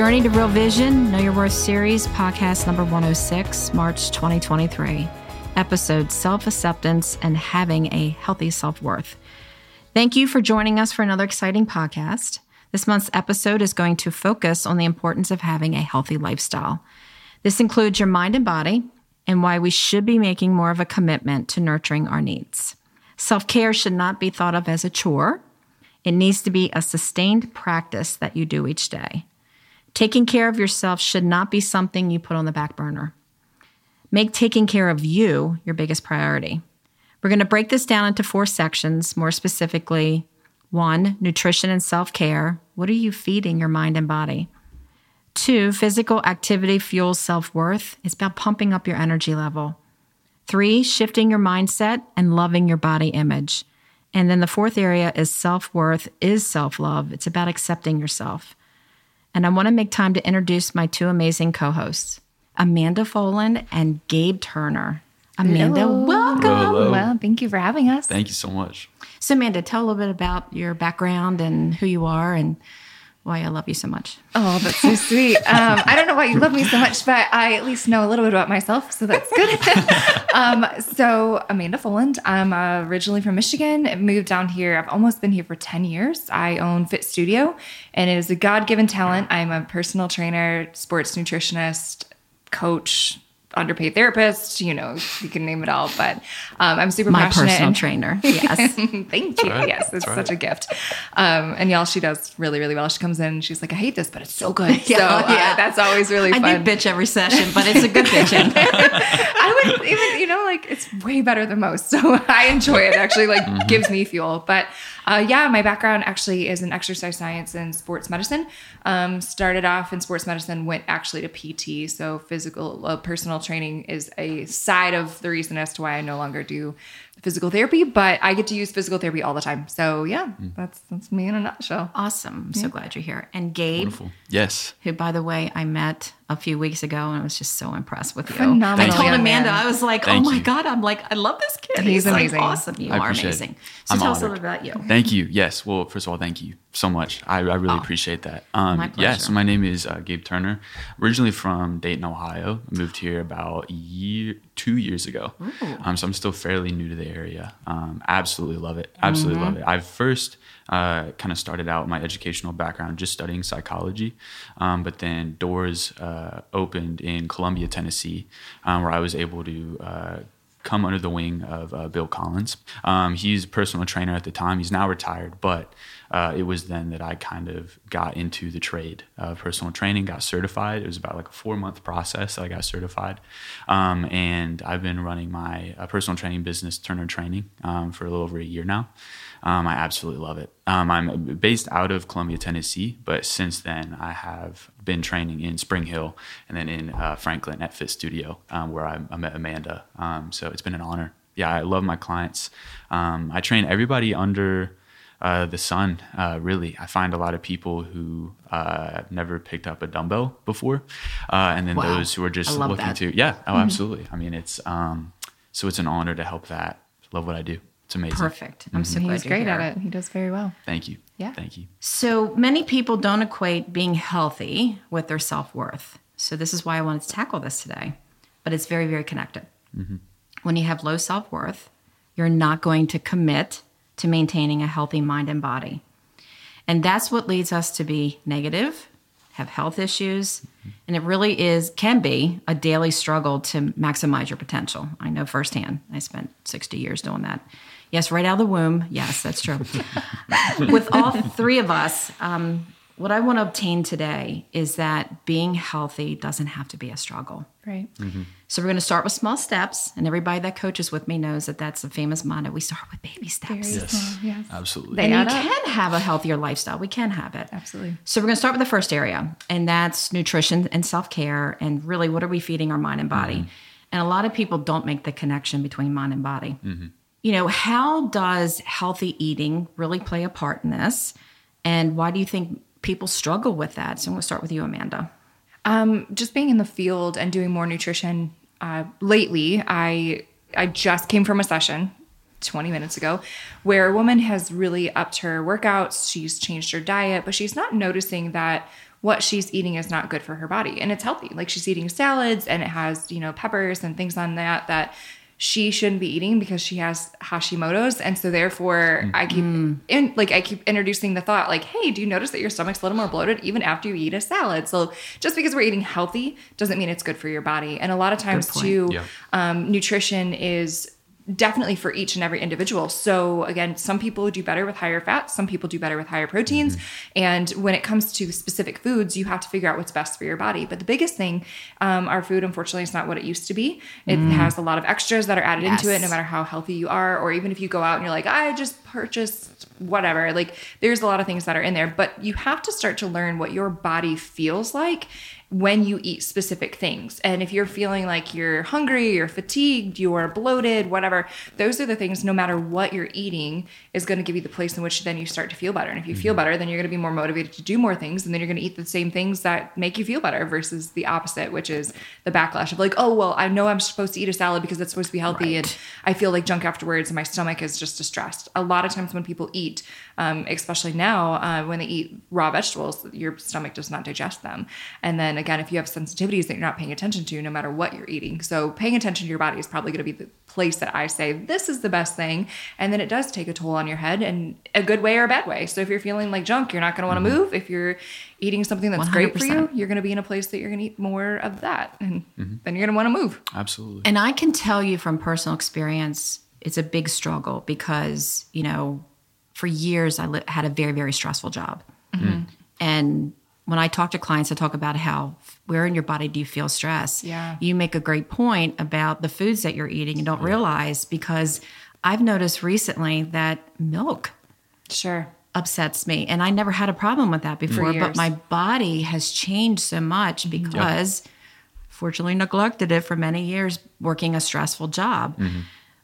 Journey to Real Vision, Know Your Worth series, podcast number 106, March 2023. Episode Self Acceptance and Having a Healthy Self Worth. Thank you for joining us for another exciting podcast. This month's episode is going to focus on the importance of having a healthy lifestyle. This includes your mind and body and why we should be making more of a commitment to nurturing our needs. Self care should not be thought of as a chore, it needs to be a sustained practice that you do each day. Taking care of yourself should not be something you put on the back burner. Make taking care of you your biggest priority. We're going to break this down into four sections, more specifically one, nutrition and self care. What are you feeding your mind and body? Two, physical activity fuels self worth. It's about pumping up your energy level. Three, shifting your mindset and loving your body image. And then the fourth area is self worth, is self love. It's about accepting yourself. And I want to make time to introduce my two amazing co hosts, Amanda Foland and Gabe Turner. Amanda, Hello. welcome. Hello, hello. Well, thank you for having us. Thank you so much. So, Amanda, tell a little bit about your background and who you are and why I love you so much. Oh, that's so sweet. Um, I don't know why you love me so much, but I at least know a little bit about myself, so that's good. um, so, Amanda Foland. I'm uh, originally from Michigan. I moved down here. I've almost been here for 10 years. I own Fit Studio, and it is a God given talent. I'm a personal trainer, sports nutritionist, coach, underpaid therapist. You know, you can name it all, but um, I'm super My passionate. personal and- trainer. Yes. Thank you. right. Yes, it's right. such a gift. Um, and y'all, she does really, really well. She comes in she's like, I hate this, but it's so good. Yeah, so uh, yeah. that's always really I fun. do bitch every session, but it's a good bitching. I would even, you know, like it's way better than most. So I enjoy it. Actually, like Mm-hmm. gives me fuel. But uh, yeah, my background actually is in exercise science and sports medicine. Um, started off in sports medicine, went actually to PT. So physical, uh, personal training is a side of the reason as to why I no longer do physical therapy. But I get to use physical therapy all the time. So yeah, Mm. that's that's me in a nutshell. awesome. I'm so glad you're here. And Gabe, Wonderful. Yes. who, by the way, I met a few weeks ago and I was just so impressed with you. Phenomenal I told young Amanda, man. I was like, Thank oh my you. God, I'm like, I love this kid. He's like, amazing. awesome. You I are appreciate it. amazing. So I'm tell us a little bit about you. Thank you. Yes. Well, first of all, thank you so much. I, I really Oh, appreciate that. Um, my yeah. So my name is uh, Gabe Turner. Originally from Dayton, Ohio. I moved here about a year, two years ago. Um, so I'm still fairly new to the area. Um, absolutely love it. Absolutely love Mm-hmm. it. I first uh, kind of started out my educational background just studying psychology, um, but then doors uh, opened in Columbia, Tennessee, um, where I was able to. Uh, come under the wing of uh, Bill Collins. Um, he's a personal trainer at the time. He's now retired, but uh, it was then that I kind of got into the trade of personal training, got certified. It was about like a four month process that I got certified. Um, and I've been running my uh, personal training business, Turner Training, um, for a little over a year now. Um, I absolutely love it. Um, I'm based out of Columbia, Tennessee, but since then I have been training in Spring Hill and then in uh, Franklin at Fit Studio, um, where I, I met Amanda. Um, so it's been an honor. Yeah, I love my clients. Um, I train everybody under uh, the sun. Uh, really, I find a lot of people who uh, have never picked up a dumbbell before, uh, and then Wow. those who are just looking that. to. Yeah, oh, absolutely. I mean, it's um, so it's an honor to help that. Love what I do. It's amazing. Perfect. I'm mm-hmm. so glad He's you're great here. at it. He does very well. Thank you. Yeah. Thank you. So many people don't equate being healthy with their self worth. So this is why I wanted to tackle this today. But it's very, very connected. Mm-hmm. When you have low self worth, you're not going to commit to maintaining a healthy mind and body. And that's what leads us to be negative, have health issues, mm-hmm. and it really is, can be a daily struggle to maximize your potential. I know firsthand. I spent 60 years doing that. Yes, right out of the womb. Yes, that's true. With all three of us, um, what I want to obtain today is that being healthy doesn't have to be a struggle. Right. Mm-hmm. So we're going to start with small steps, and everybody that coaches with me knows that that's a famous motto. We start with baby steps. small. Yes. Absolutely. They And you up. can have a healthier lifestyle. We can have it. Absolutely. So we're going to start with the first area, and that's nutrition and self care, and really what are we feeding our mind and body? Mm-hmm. And a lot of people don't make the connection between mind and body. Mm-hmm. You know, how does healthy eating really play a part in this? And why do you think people struggle with that? So I'm going to start with you, Amanda. Um, just being in the field and doing more nutrition uh, lately, I I just came from a session 20 minutes ago, where a woman has really upped her workouts, she's changed her diet, but she's not noticing that what she's eating is not good for her body and it's healthy. Like she's eating salads and it has, you know, peppers and things on that that she shouldn't be eating because she has Hashimoto's, and so therefore I keep in like I keep introducing the thought like, hey, do you notice that your stomach's a little more bloated even after you eat a salad? So just because we're eating healthy doesn't mean it's good for your body, and a lot of times too, Yeah. um, nutrition is definitely for each and every individual. So again, some people do better with higher fats, some people do better with higher proteins. And when it comes to specific foods, you have to figure out what's best for your body. But the biggest thing, um, our food, unfortunately, is not what it used to be. It has a lot of extras that are added into it, no matter how healthy you are, or even if you go out and you're like, I just purchased whatever. Like there's a lot of things that are in there, but you have to start to learn what your body feels like when you eat specific things. And if you're feeling like you're hungry, you're fatigued, you're bloated, whatever, those are the things, no matter what you're eating, is going to give you the place in which then you start to feel better. And if you feel mm-hmm. better, then you're going to be more motivated to do more things. And then you're going to eat the same things that make you feel better versus the opposite, which is the backlash of like, oh, well, I know I'm supposed to eat a salad because it's supposed to be healthy. And I feel like junk afterwards and my stomach is just distressed. A lot of times when people eat, um, especially now, uh, when they eat raw vegetables, your stomach does not digest them. And then again, if you have sensitivities that you're not paying attention to, no matter what you're eating. So paying attention to your body is probably going to be the place that I say this is the best thing. And then it does take a toll on your head in a good way or a bad way. So if you're feeling like junk, you're not going to want to move. If you're eating something that's great for you, you're going to be in a place that you're going to eat more of that. And then you're going to want to move. Absolutely. And I can tell you from personal experience, it's a big struggle because, you know, for years I li- had a very, very stressful job. Mm-hmm. Mm-hmm. And when I talk to clients, I talk about how where in your body do you feel stress? Yeah. You make a great point about the foods that you're eating and don't realize because I've noticed recently that milk Sure. upsets me. And I never had a problem with that before, but my body has changed so much mm-hmm. because fortunately neglected it for many years working a stressful job.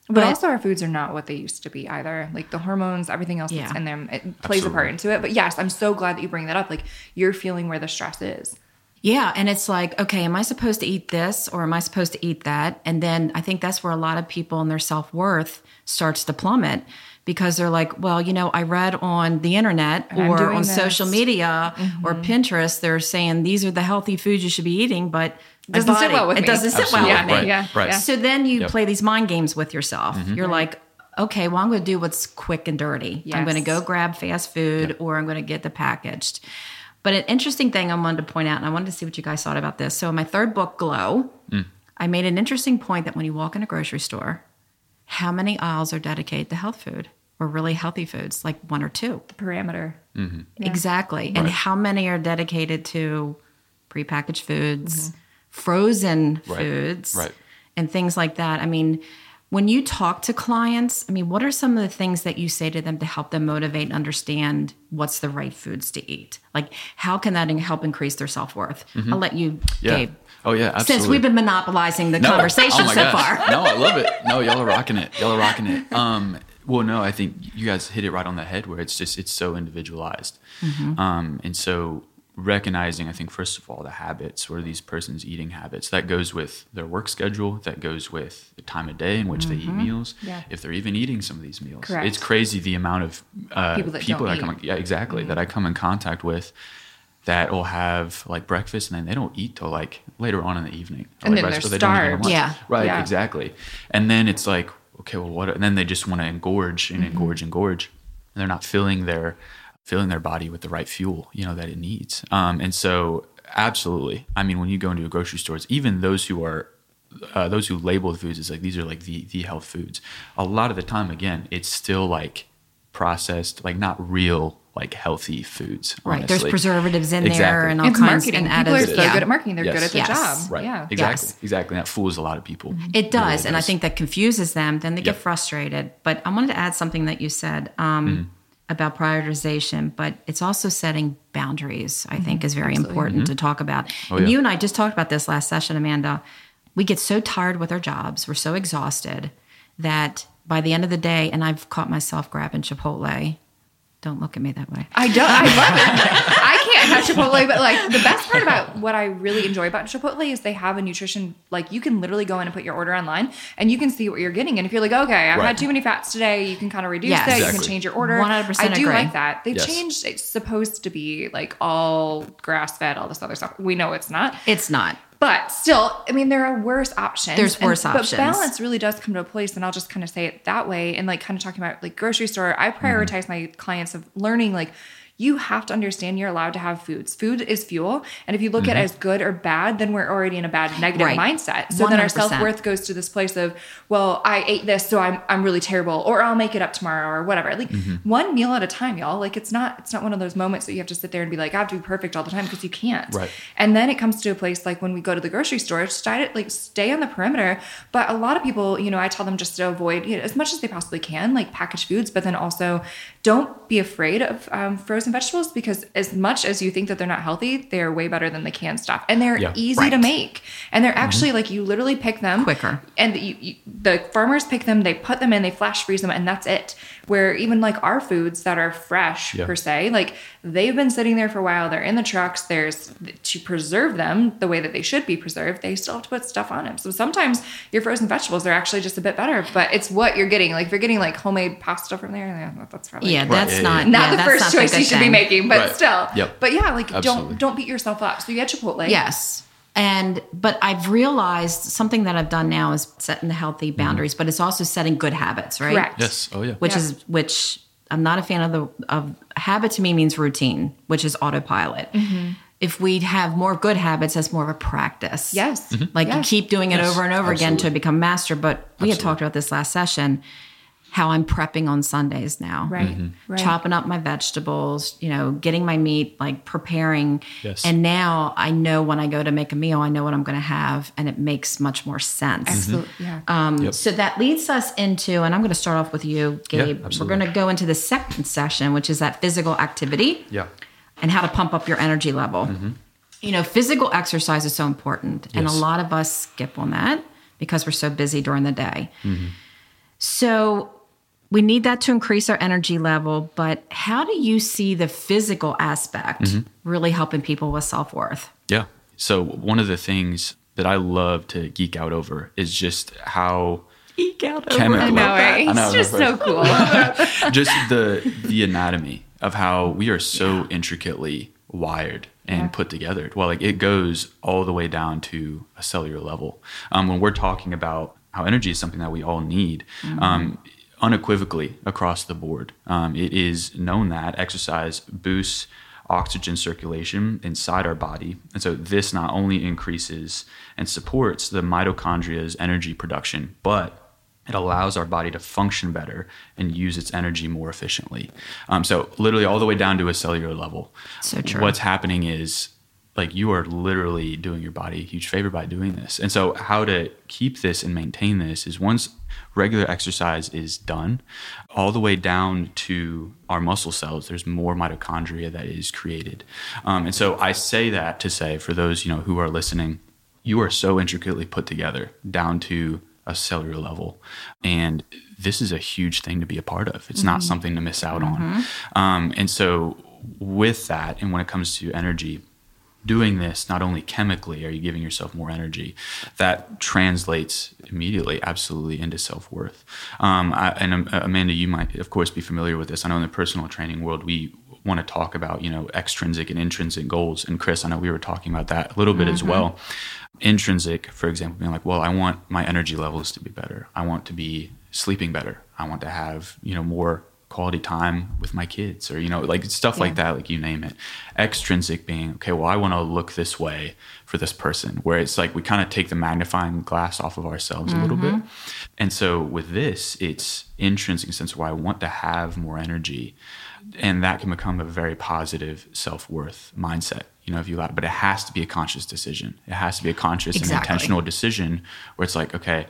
But, But- also, our foods are not what they used to be either. Like the hormones, everything else that's Yeah. in them, it plays a part into it. But yes, I'm so glad that you bring that up. Like you're feeling where the stress is. Yeah, and it's like, okay, am I supposed to eat this or am I supposed to eat that? And then I think that's where a lot of people and their self-worth starts to plummet because they're like, well, you know, I read on the internet I'm or on this. social media or mm-hmm. Pinterest they're saying these are the healthy foods you should be eating, but my Doesn't sit well with it me. doesn't sit well Yeah, with me. yeah, Right. yeah. So then you Yep. play these mind games with yourself. Mm-hmm. You're like, okay, well, I'm going to do what's quick and dirty. I'm going to go grab fast food or I'm going to get the packaged. But an interesting thing I wanted to point out, and I wanted to see what you guys thought about this. So in my third book, Glow, mm. I made an interesting point that when you walk in a grocery store, how many aisles are dedicated to health food or really healthy foods, like one or two? The parameter. Mm-hmm. Exactly. And how many are dedicated to prepackaged foods, mm-hmm. Frozen Right. foods, Right. and things like that? I mean, when you talk to clients, I mean, what are some of the things that you say to them to help them motivate and understand what's the right foods to eat? Like, how can that help increase their self worth? I'll let you, Mm-hmm. Yeah. Gabe. Oh yeah. Absolutely. Since we've been monopolizing the No. conversation Oh so gosh. far. no, I love it. No, y'all are rocking it. Y'all are rocking it. Um, well, no, I think you guys hit it right on the head where it's just it's so individualized, Mm-hmm. um, and so recognizing, I think first of all the habits or these person's eating habits that goes with their work schedule, that goes with the time of day in which they eat meals. Yeah. If they're even eating some of these meals, Correct. it's crazy the amount of uh, People people that that, don't come. Yeah, exactly. Mm-hmm. That I come in contact with. That will have like breakfast and then they don't eat till like later on in the evening. And like, then right, they're so they don't eat at starved. lunch. Yeah. Right, Yeah. exactly. And then it's like, okay, well, what? And then they just want to engorge and Mm-hmm. engorge and engorge, and they're not filling their filling their body with the right fuel, you know, that it needs. Um, and so, absolutely. I mean, when you go into grocery stores, even those who are uh, those who label the foods as like these are like the the health foods, a lot of the time, again, it's still like processed, like not real like healthy foods. Right. There's preservatives in there and all It's kinds marketing. and People are additives. so yeah. good at marketing. They're Yes. good at their Yes. job. Right. Yeah. Exactly. Yes. Exactly. That fools a lot of people. It does, really and I think that confuses them. Then they get frustrated. But I wanted to add something that you said um, Mm-hmm. About prioritization, but it's also setting boundaries. I think is very important to talk about. Mm-hmm. Oh, and yeah. you and I just talked about this last session, Amanda. We get so tired with our jobs, we're so exhausted that by the end of the day, and I've caught myself grabbing Chipotle. Don't look at me that way. I don't. I love it. I can't and have Chipotle. But like the best part about what I really enjoy about Chipotle is they have a nutrition. Like you can literally go in and put your order online, and you can see what you're getting. And if you're like, okay, I've Right. had too many fats today, you can kind of reduce Yes. it. You can change your order. 100% I do agree. like that. They've Yes. changed. It's supposed to be like all grass fed, all this other stuff. We know it's not. It's not. But still, I mean, there are worse options. There's worse and, options. But balance really does come to a place, and I'll just kind of say it that way. And like kind of talking about like grocery store, I Mm-hmm. prioritize my clients of learning like you have to understand you're allowed to have foods. Food is fuel. And if you look at it as good or bad, then we're already in a bad negative Mm-hmm. Right. mindset. So then our self-worth goes to this place of, well, I ate this, so I'm I'm really terrible, or I'll make it up tomorrow, or whatever. Like Mm-hmm. one meal at a time, y'all. Like it's not it's not one of those moments that you have to sit there and be like, I have to be perfect all the time because you can't. Right. And then it comes to a place like when we go to the grocery store, stay, like stay on the perimeter. But a lot of people, you know, I tell them just to avoid you know, as much as they possibly can, like packaged foods, but then also don't be afraid of um, frozen vegetables because as much as you think that they're not healthy, they are way better than the canned stuff, and they're Yeah. easy to make, and they're actually like you literally pick them Quicker. and you, you, the farmers pick them, they put them in, they flash freeze them, and that's it. Where even like our foods that are fresh Yeah. per se, like they've been sitting there for a while. They're in the trucks. There's to preserve them the way that they should be preserved. They still have to put stuff on them. So sometimes your frozen vegetables are actually just a bit better, but it's what you're getting. Like if you're getting like homemade pasta from there, yeah, that's probably Yeah, that's yeah, not yeah. not yeah, the first not the choice you good should be making, but Right. still. Yep. But yeah, like Absolutely. don't don't beat yourself up. So you get Chipotle. Yes. And but I've realized something that I've done now is setting the healthy boundaries, but it's also setting good habits, right? Correct. Yes. Oh yeah. Which Yeah. is which I'm not a fan of the of habit to me means routine, which is autopilot. If we have more good habits, that's more of a practice. Yes. Mm-hmm. Like you keep doing it Yes, over and over again to become master. But we had talked about this last session, how I'm prepping on Sundays now. Right. Mm-hmm. Right. Chopping up my vegetables, you know, getting my meat, like preparing. Yes. And now I know when I go to make a meal, I know what I'm going to have, and it makes much more sense. Absolutely. Yeah. Um, Yep. So that leads us into, and I'm going to start off with you, Yeah, Gabe. We're going to go into the second session, which is that physical activity yeah. and how to pump up your energy level. Mm-hmm. You know, physical exercise is so important, and a lot of us skip on that because we're so busy during the day. Mm-hmm. So we need that to increase our energy level, but how do you see the physical aspect really helping people with self worth? Yeah. So one of the things that I love to geek out over is just how Eek out Chemi- I know, that. right? I know, It's just so cool. just the the anatomy of how we are so intricately wired and Yeah. put together. Well, like it goes all the way down to a cellular level. Um, when we're talking about how energy is something that we all need, um, unequivocally across the board, um, it is known that exercise boosts oxygen circulation inside our body. And so this not only increases and supports the mitochondria's energy production, but it allows our body to function better and use its energy more efficiently. Um, so literally all the way down to a cellular level. So true. What's happening is like you are literally doing your body a huge favor by doing this. And so how to keep this and maintain this is once regular exercise is done, all the way down to our muscle cells, there's more mitochondria that is created. Um, and so I say that to say for those you know who are listening, you are so intricately put together down to a cellular level, and this is a huge thing to be a part of. It's not something to miss out on. Um, and so with that, and when it comes to energy, doing this not only chemically are you giving yourself more energy? That translates immediately absolutely into self-worth. Um, I, and um, amanda you might of course be familiar with this. I know in the personal training world we want to talk about you know extrinsic and intrinsic goals. And chris i know we were talking about that a little bit as well. Intrinsic for example being like well i want my energy levels to be better. I want to be sleeping better. I want to have you know more quality time with my kids or you know like stuff like that like you name it. Extrinsic being okay well i want to look this way for this person where it's like we kind of take the magnifying glass off of ourselves a little mm-hmm. bit. And so with this it's intrinsic sense why i want to have more energy and that can become a very positive self-worth mindset you know if you like but it has to be a conscious decision. It has to be a conscious and intentional decision where it's like okay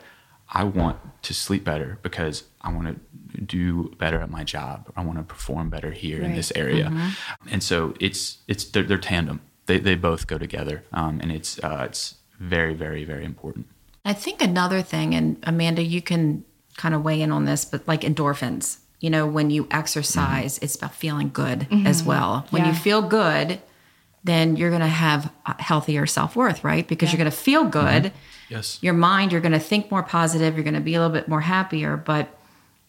I want to sleep better because I want to do better at my job. I want to perform better here in this area. Uh-huh. And so it's it's they're, they're tandem. They they both go together, um, and it's uh, it's very very very important. I think another thing, and Amanda, you can kind of weigh in on this, but like endorphins, you know, when you exercise, mm-hmm. it's about feeling good mm-hmm. as well. When you feel good, then you're going to have a healthier self-worth, right? Because you're going to feel good. Mm-hmm. Yes. Your mind, you're going to think more positive, you're going to be a little bit more happier, but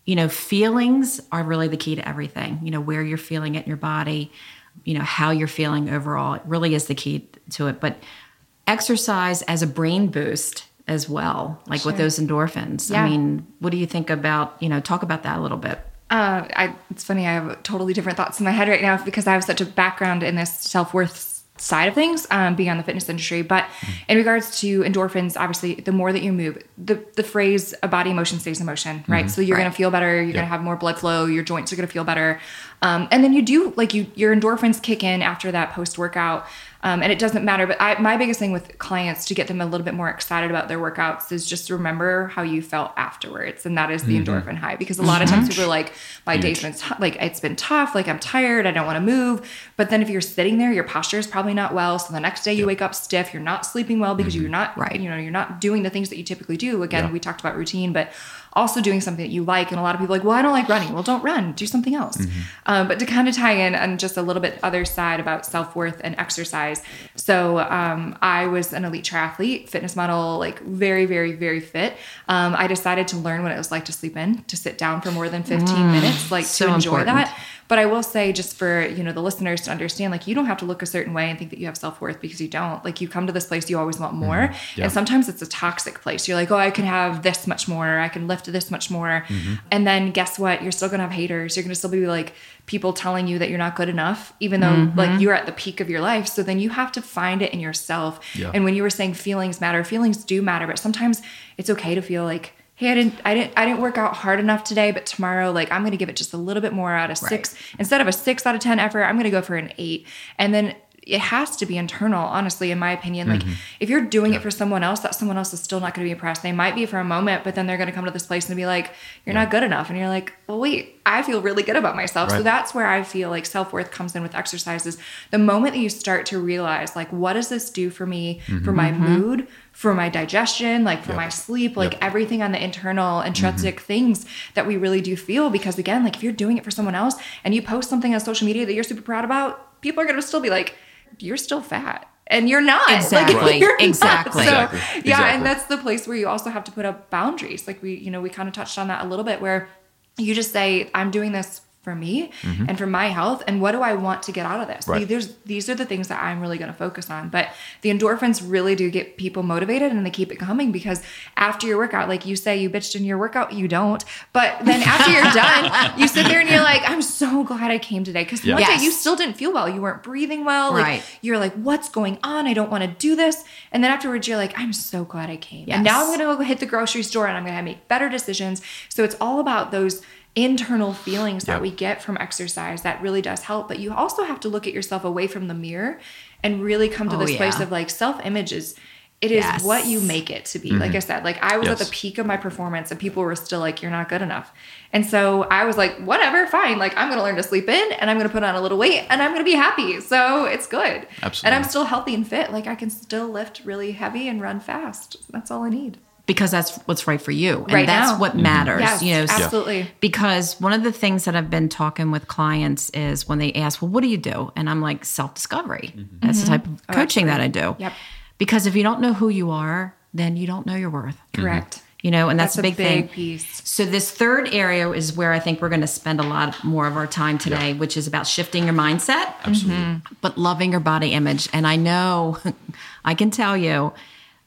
you know, feelings are really the key to everything. You know, where you're feeling it in your body, you know, how you're feeling overall. It really is the key to it. But exercise as a brain boost as well, like with those endorphins. Yeah. I mean, what do you think about, you know, talk about that a little bit. Uh, I, it's funny. I have totally different thoughts in my head right now because I have such a background in this self worth side of things, um, being on the fitness industry. But in regards to endorphins, obviously, the more that you move, the the phrase "a body emotion stays in motion," right? So you're Right. gonna feel better. You're gonna have more blood flow. Your joints are gonna feel better, um, and then you do like you your endorphins kick in after that post workout. Um, and it doesn't matter, but I, my biggest thing with clients to get them a little bit more excited about their workouts is just remember how you felt afterwards, and that is the mm-hmm. endorphin high. Because a lot of mm-hmm. times people are like, "My day's been t- like it's been tough, like I'm tired, I don't want to move." But then if you're sitting there, your posture is probably not well. So the next day you wake up stiff, you're not sleeping well because mm-hmm. you're not Right. You know, you're not doing the things that you typically do. Again, Yeah. we talked about routine, but also doing something that you like. And a lot of people like, well, I don't like running. Well, don't run. Do something else. Um, but to kind of tie in and just a little bit other side about self worth and exercise. So um, I was an elite triathlete, fitness model, like very, very, very fit. Um, I decided to learn what it was like to sleep in, to sit down for more than 15 minutes, like so to enjoy important. that. But I will say, just for you know the listeners to understand, like you don't have to look a certain way and think that you have self worth because you don't. Like you come to this place, you always want more, Yeah. and sometimes it's a toxic place. You're like, oh, I can have this much more, I can lift this much more, Mm-hmm. and then guess what? You're still gonna have haters. You're gonna still be like people telling you that you're not good enough, even though Mm-hmm. like you're at the peak of your life. So then you have to find it in yourself. Yeah. And when you were saying feelings matter, feelings do matter, but sometimes it's okay to feel like hey i didn't i didn't i didn't work out hard enough today but tomorrow like i'm gonna give it just a little bit more out of six. Instead of a six out of ten effort i'm gonna go for an eight. And then it has to be internal honestly in my opinion. Like mm-hmm. if you're doing it for someone else that someone else is still not going to be impressed. They might be for a moment but then they're going to come to this place and be like you're not good enough. And you're like well wait i feel really good about myself. So that's where i feel like self-worth comes in with exercises. The moment that you start to realize like what does this do for me mm-hmm. for my mm-hmm. mood for my digestion like for Yep. my sleep like Yep. everything on the internal intrinsic things that we really do feel? Because again like if you're doing it for someone else and you post something on social media that you're super proud about people are going to still be like you're still fat and you're not Like, Exactly. you're not. Exactly. so Exactly. yeah Exactly. and that's the place where you also have to put up boundaries like we you know we kind of touched on that a little bit where you just say i'm doing this for me and for my health and what do i want to get out of this Mm-hmm. Right. There's, these are the things that i'm really going to focus on but the endorphins really do get people motivated and they keep it coming because after your workout like you say you bitched in your workout you don't but then after you're done you sit there and you're like i'm so glad i came today because Yeah. one Yes. day you still didn't feel well you weren't breathing well like Right. you're like what's going on i don't want to do this and then afterwards you're like i'm so glad i came and now i'm going to go hit the grocery store and i'm going to make better decisions so it's all about those internal feelings that Yep. we get from exercise that really does help but you also have to look at yourself away from the mirror and really come to Oh, this place of like self-image is it is Yes. what you make it to be. Like mm-hmm. i said like i was at the peak of my performance and people were still like you're not good enough. And so i was like whatever fine like i'm gonna learn to sleep in and i'm gonna put on a little weight and i'm gonna be happy. So it's good. And i'm still healthy and fit. Like i can still lift really heavy and run fast. That's all i need because that's what's right for you. And Right that's now. what mm-hmm. matters. yes you know, so- absolutely because one of the things that I've been talking with clients is when they ask, "Well, what do you do?" and I'm like, "Self-discovery." Mm-hmm. That's the mm-hmm. type of oh, coaching that I do. Mm-hmm. Oh, Yep. Because if you don't know who you are, then you don't know your worth. correct You know, and that's, That's a a big, big thing. piece. So this third area is where I think we're going to spend a lot more of our time today, which is about shifting your mindset Absolutely. but loving your body image. And I know, I can tell you,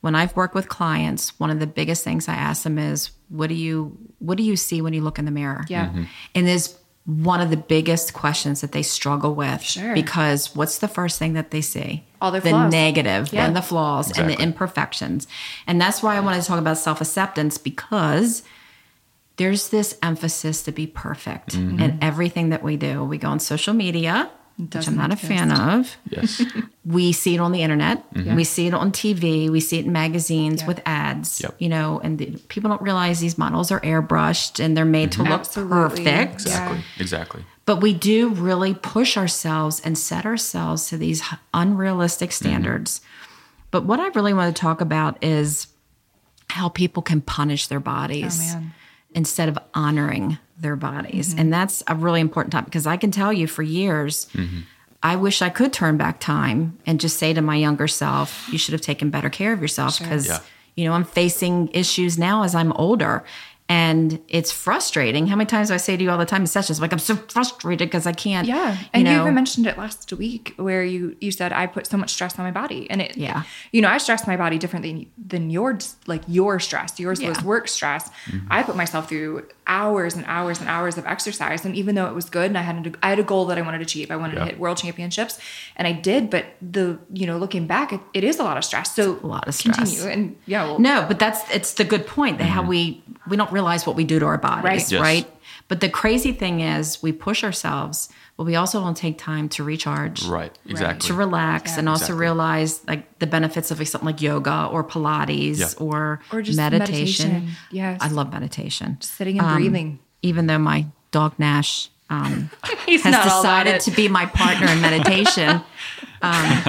when I've worked with clients, one of the biggest things I ask them is, "What do you What do you see when you look in the mirror?" Yeah. Mhm. and is one of the biggest questions that they struggle with. Sure. Because what's the first thing that they see? All their the flaws. negative Yeah. and the flaws and the imperfections. And that's why I wanted to talk about self acceptance because there's this emphasis to be perfect Mm-hmm. in everything that we do. We go on social media, which I'm not exist. a fan of. Yes. We see it on the internet. Mm-hmm. We see it on TV. We see it in magazines Yeah. with ads. Yep. You know, and the, people don't realize these models are airbrushed and they're made to look Absolutely. perfect. Exactly. Yeah. Exactly. But we do really push ourselves and set ourselves to these h- unrealistic Mm-hmm. standards. But what I really want to talk about is how people can punish their bodies Oh, instead of honoring their bodies. Mm-hmm. And that's a really important topic because I can tell you for years, I wish I could turn back time and just say to my younger self, you should have taken better care of yourself because, Yeah. you know, I'm facing issues now as I'm older. And it's frustrating. How many times do I say to you all the time in sessions, like, I'm so frustrated because I can't. Yeah, you and you, know, even mentioned it last week where you you said I put so much stress on my body, and it Yeah. you know I stress my body differently than your like your stress. Yours was work stress. Mm-hmm. I put myself through hours and hours and hours of exercise, and even though it was good, and I had a, I had a goal that I wanted to achieve, I wanted Yeah. to hit world championships, and I did. But the you know looking back, it, it is a lot of stress. So a lot of stress. Continue and yeah, well, No, but that's it's the good point that how mm-hmm. we we don't realize what we do to our bodies, Right. Yes. right? But the crazy thing is we push ourselves, but we also don't take time to recharge. Right. Exactly. To relax Yeah. and also Exactly. realize like the benefits of like, something like yoga or Pilates Yeah. or, Or just meditation. meditation. Yes. I love meditation. sitting and Um, breathing. Even though my dog Nash um, He's has not decided to be my partner in meditation. um,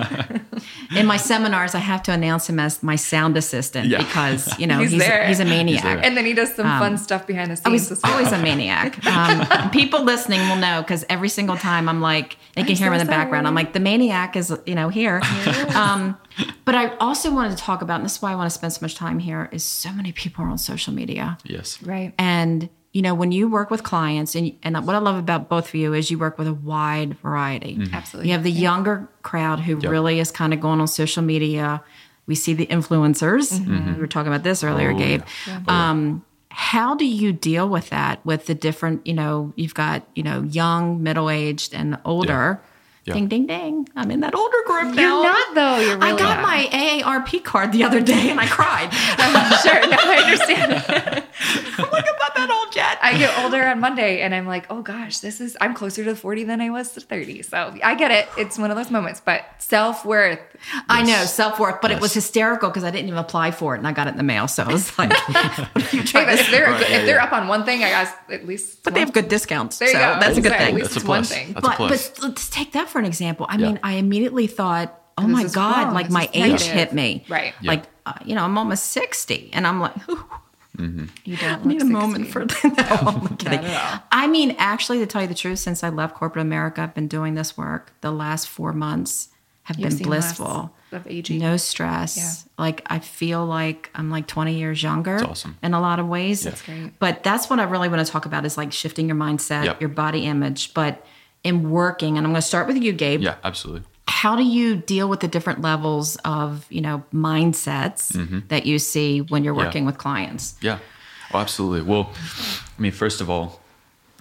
in my seminars, I have to announce him as my sound assistant Yeah. because you know He's he's there. he's a maniac. there. And then he does some fun stuff behind the scenes. was as well. always a maniac. Um, people listening will know because every single time I'm like, they can I'm hear him in the background. I'm like, the maniac is, you know, here. Um, but I also wanted to talk about, and this is why I want to spend so much time here, is so many people are on social media. yes. right. And, you know, when you work with clients, and, and what I love about both of you is you work with a wide variety. Mm-hmm. Absolutely. You have the younger crowd who Yep. really is kind of going on social media. We see the influencers. Mm-hmm. Mm-hmm. We were talking about this earlier, Oh, Gabe. yeah. Oh, yeah. Um, how do you deal with that with the different, you know, you've got, you know, young, middle aged, and older. Yeah. Ding, ding, ding. I'm in that older group now. You're not though. You're really I got not. my AARP card the other day and I cried. I'm uh, sure. No, I understand. I'm like, I'm not that old yet. I get older on Monday and I'm like, oh gosh, this is, I'm closer to 40 than I was to 30. So I get it. It's one of those moments, but self worth. I know self worth, but it was hysterical because I didn't even apply for it and I got it in the mail. So I was like, what if you Hey, try but this? if they're, Right, if yeah, they're yeah. up on one thing, I guess at least. But they have good discounts. There you so go. that's a good Exactly. thing. At least That's a it's one plus. thing. That's a plus. but let's take that for an example. I Yeah. mean, I immediately thought, oh This my god, wrong. like This my age hit me. Right. Yeah. Like uh, you know, I'm almost sixty, and I'm like, ooh, You don't I need a look moment 60. for no, I'm kidding. I mean, actually, to tell you the truth, since I left corporate America, I've been doing this work. The last four months have You've been blissful. of aging. No stress. Yeah. Like I feel like I'm like 20 years younger. That's awesome. In a lot of ways. That's great. But that's what I really want to talk about is like shifting your mindset, Yep. your body image, but in working. And I'm going to start with you, Gabe. Yeah, absolutely. How do you deal with the different levels of you know mindsets that you see when you're Mm-hmm. Yeah. working with clients? Yeah. Oh, absolutely. Well, I mean, first of all,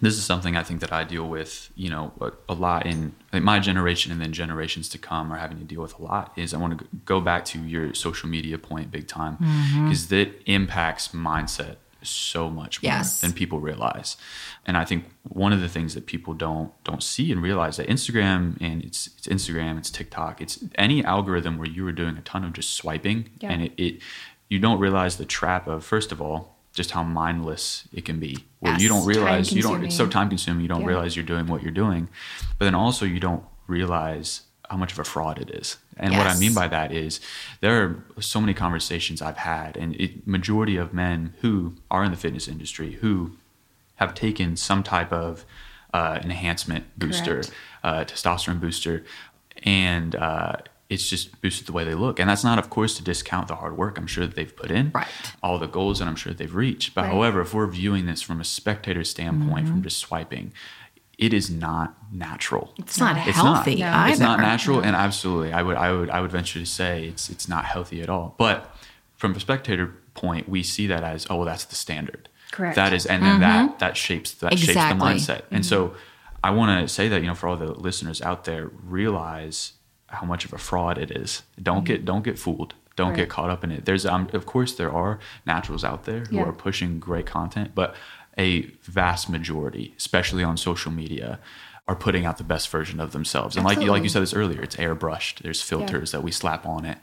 this is something I think that I deal with, you know, a, a lot in my generation and then generations to come are having to deal with a lot. Is I want to go back to your social media point big time Mm-hmm. because that impacts mindset so much more Yes. than people realize. And I think one of the things that people don't don't see and realize that Instagram and it's it's Instagram, it's TikTok, it's any algorithm where you were doing a ton of just swiping Yeah. and it, it you don't realize the trap of first of all just how mindless it can be where you don't realize you don't it's so time consuming you don't Yeah. realize you're doing what you're doing but then also you don't realize how much of a fraud it is and what i mean by that is there are so many conversations i've had and it, majority of men who are in the fitness industry who have taken some type of uh, enhancement booster, uh, testosterone booster, and uh, it's just boosted the way they look. And that's not, of course, to discount the hard work I'm sure that they've put in, Right. all the goals that I'm sure they've reached. But Right. however, if we're viewing this from a spectator standpoint, Mm-hmm. from just swiping, it is not natural. It's not It's healthy No. either. It's not natural, and absolutely, I would, I would, I would venture to say it's it's not healthy at all. But from a spectator point, we see that as oh, well, that's the standard. Correct. That is, and then that that shapes that shapes the Mm-hmm. Mindset. And so, I want to say that you know, for all the listeners out there, realize how much of a fraud it is. Don't get don't get fooled. Don't Right. get caught up in it. There's um, of course there are naturals out there who Yeah. are pushing great content, but a vast majority, especially on social media, are putting out the best version of themselves. And like you like you said this earlier, it's airbrushed. There's filters that we slap on it.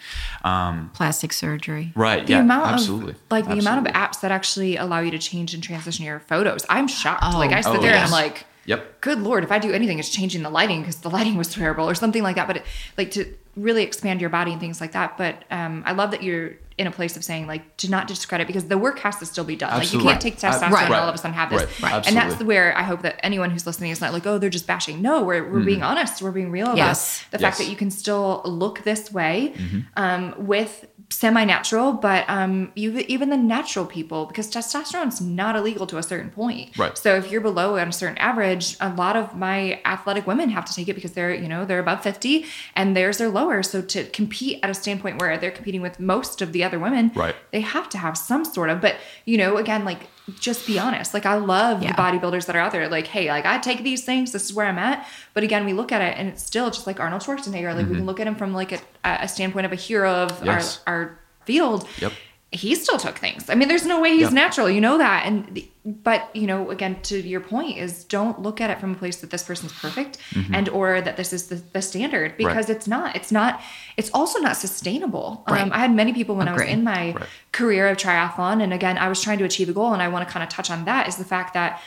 Um, Plastic surgery. right. The yeah. amount absolutely. of like the amount of apps that actually allow you to change and transition your photos. I'm shocked. Oh. like I sit Oh, there and. I'm like, Yep. good lord, if I do anything, it's changing the lighting because the lighting was terrible or something like that. But it, like to really expand your body and things like that. But um, I love that you're in a place of saying like to not discredit because the work has to still be done. Absolutely. Like you can't take Right. testosterone Right. and all of a sudden have this. Right. Right. And that's where I hope that anyone who's listening is not like, oh, they're just bashing. No, we're, we're being honest. We're being real about Yes. the fact that you can still look this way um, with semi-natural, but um, you, even the natural people, because testosterone's not illegal to a certain point. Right. So if you're below on a certain average, a lot of my athletic women have to take it because they're, you know, they're above 50 and theirs are lower. So to compete at a standpoint where they're competing with most of the other women, Right. they have to have some sort of, but you know, again, like just be honest. Like I love Yeah. the bodybuilders that are out there. Like, hey, like I take these things. This is where I'm at. But again, we look at it and it's still just like Arnold Schwarzenegger. Like we can look at him from like a, a standpoint of a hero of Mm-hmm. Yes. our, our field. Yep. He still took things. I mean, there's no way he's Yep. natural. You know that. And the- but you know, again, to your point is don't look at it from a place that this person's perfect and or that this is the, the standard because Mm-hmm. Right. it's not. It's not. It's also not sustainable. Right. Um, I had many people when I was in my Right. career of triathlon, and again, I was trying to achieve a goal, and I want to kind of touch on that is the fact that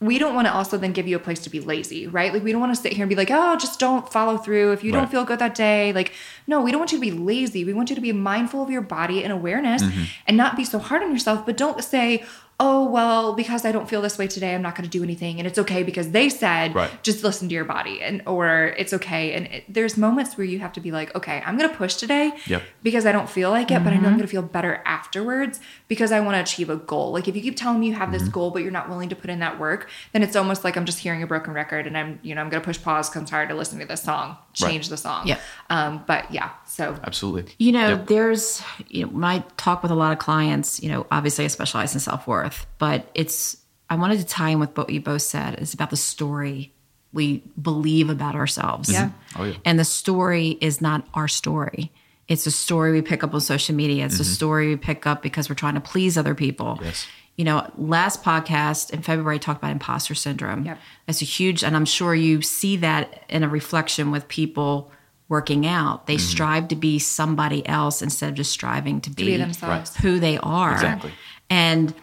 we don't want to also then give you a place to be lazy, right? Like we don't want to sit here and be like, oh, just don't follow through if you don't feel good that day. Like, no, we don't want you to be lazy. We want you to be mindful of your body and awareness Mm-hmm. and not be so hard on yourself, but don't say, oh, well, because I don't feel this way today, I'm not going to do anything. And it's okay because they said, Right. just listen to your body and, or it's okay. And it, there's moments where you have to be like, okay, I'm going to push today Yep. because I don't feel like it, but I Mm-hmm. know I'm going to feel better afterwards because I want to achieve a goal. Like if you keep telling me you have Mm-hmm. this goal, but you're not willing to put in that work, then it's almost like I'm just hearing a broken record and I'm, you know, I'm going to push pause because I'm tired of listening to this song, Right. change the song. Yeah. Um, but yeah, so Absolutely. You know, Yep. there's, you know, when I talk with a lot of clients, you know, obviously I specialize in self worth, but it's, I wanted to tie in with what you both said. It's about the story we believe about ourselves. Yeah. Oh, yeah. And the story is not our story. It's a story we pick up on social media. It's a story we pick up because we're trying to please other people. Mm-hmm. Yes. You know, last podcast in February I talked about imposter syndrome. Yep. It's a huge, and I'm sure you see that in a reflection with people working out. Mm-hmm. They strive to be somebody else instead of just striving to be, be themselves. who they are. Exactly. And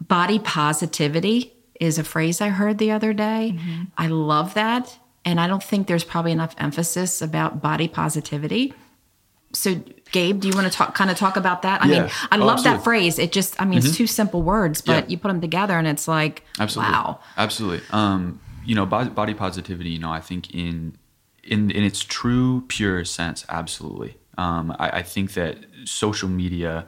body positivity is a phrase I heard the other day. Mm-hmm. I love that. And I don't think there's probably enough emphasis about body positivity. So, Gabe, do you want to talk, kind of talk about that? I Yeah. mean, I Oh, love absolutely. that phrase. It just, I mean, it's two simple words, but Yeah. you put them together and it's like, Absolutely. wow. Absolutely. Um, you know, body, body positivity. You know, I think in in in its true pure sense, absolutely. Um, I, I think that social media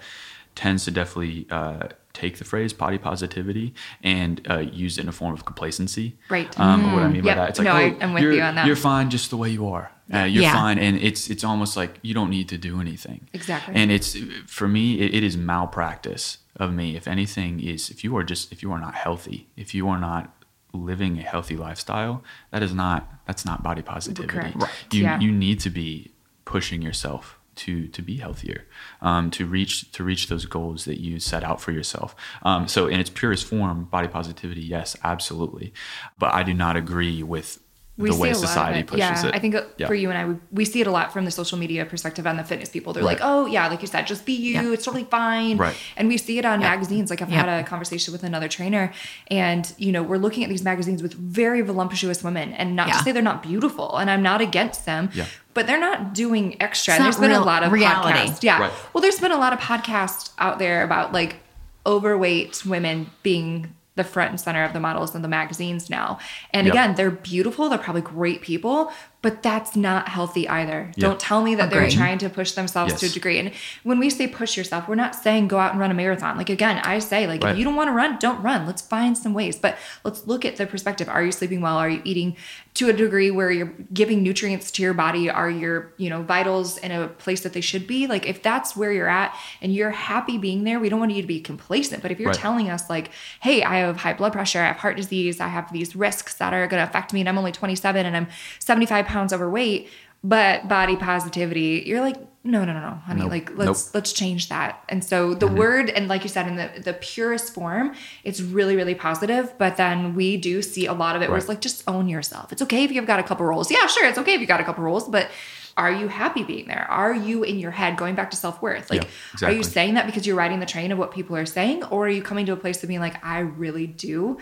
tends to definitely uh, take the phrase body positivity and uh, use it in a form of complacency. Right. Um, What I mean by Yep. that, it's like, No, oh, I- I'm with you're, you on that. You're fine just the way you are. Uh, you're Yeah. fine, and it's it's almost like you don't need to do anything. Exactly. And it's for me, it, it is malpractice of me. If anything, is if you are just if you are not healthy, if you are not living a healthy lifestyle, that is not that's not body positivity. Correct. Right. You Yeah. you need to be pushing yourself to to be healthier, um, to reach to reach those goals that you set out for yourself. Um, so in its purest form, body positivity, yes, absolutely. But I do not agree with we the see way a lot of society pushes yeah, it. I think uh, Yeah. for you and I, we, we see it a lot from the social media perspective and the fitness people. They're Right. like, oh yeah, like you said, just be you. Yeah. It's totally fine. Right. And we see it on magazines. Like I've had a conversation with another trainer, and you know we're looking at these magazines with very voluptuous women, and not to say they're not beautiful, and I'm not against them. But they're not doing extra. It's And there's been a lot of reality. podcasts. Yeah. Right. Well, there's been a lot of podcasts out there about like overweight women being the front and center of the models in the magazines now. And Yep. again, they're beautiful, they're probably great people, but that's not healthy either. Yeah. Don't tell me that Agree. they're trying to push themselves to a degree. And when we say push yourself, we're not saying go out and run a marathon. Like again, I say like Right. if you don't want to run, don't run. Let's find some ways. But let's look at the perspective. Are you sleeping well? Are you eating to a degree where you're giving nutrients to your body? Are your, you know, vitals in a place that they should be? Like if that's where you're at and you're happy being there, we don't want you to be complacent. But if you're Right. telling us like, hey, I have high blood pressure, I have heart disease, I have these risks that are going to affect me, and I'm only 27 and I'm 75 pounds overweight, but body positivity, you're like, no, no, no, no, honey. Nope. Like let's Nope. let's change that. And so the mm-hmm. word, and like you said, in the the purest form, it's really really positive. But then we do see a lot of it where it's like just own yourself. It's okay if you've got a couple rolls. Yeah, sure, it's okay if you got a couple rolls, but. Are you happy being there? Are you in your head going back to self worth? Like, Yeah, are you saying that because you're riding the train of what people are saying, or are you coming to a place of being like, I really do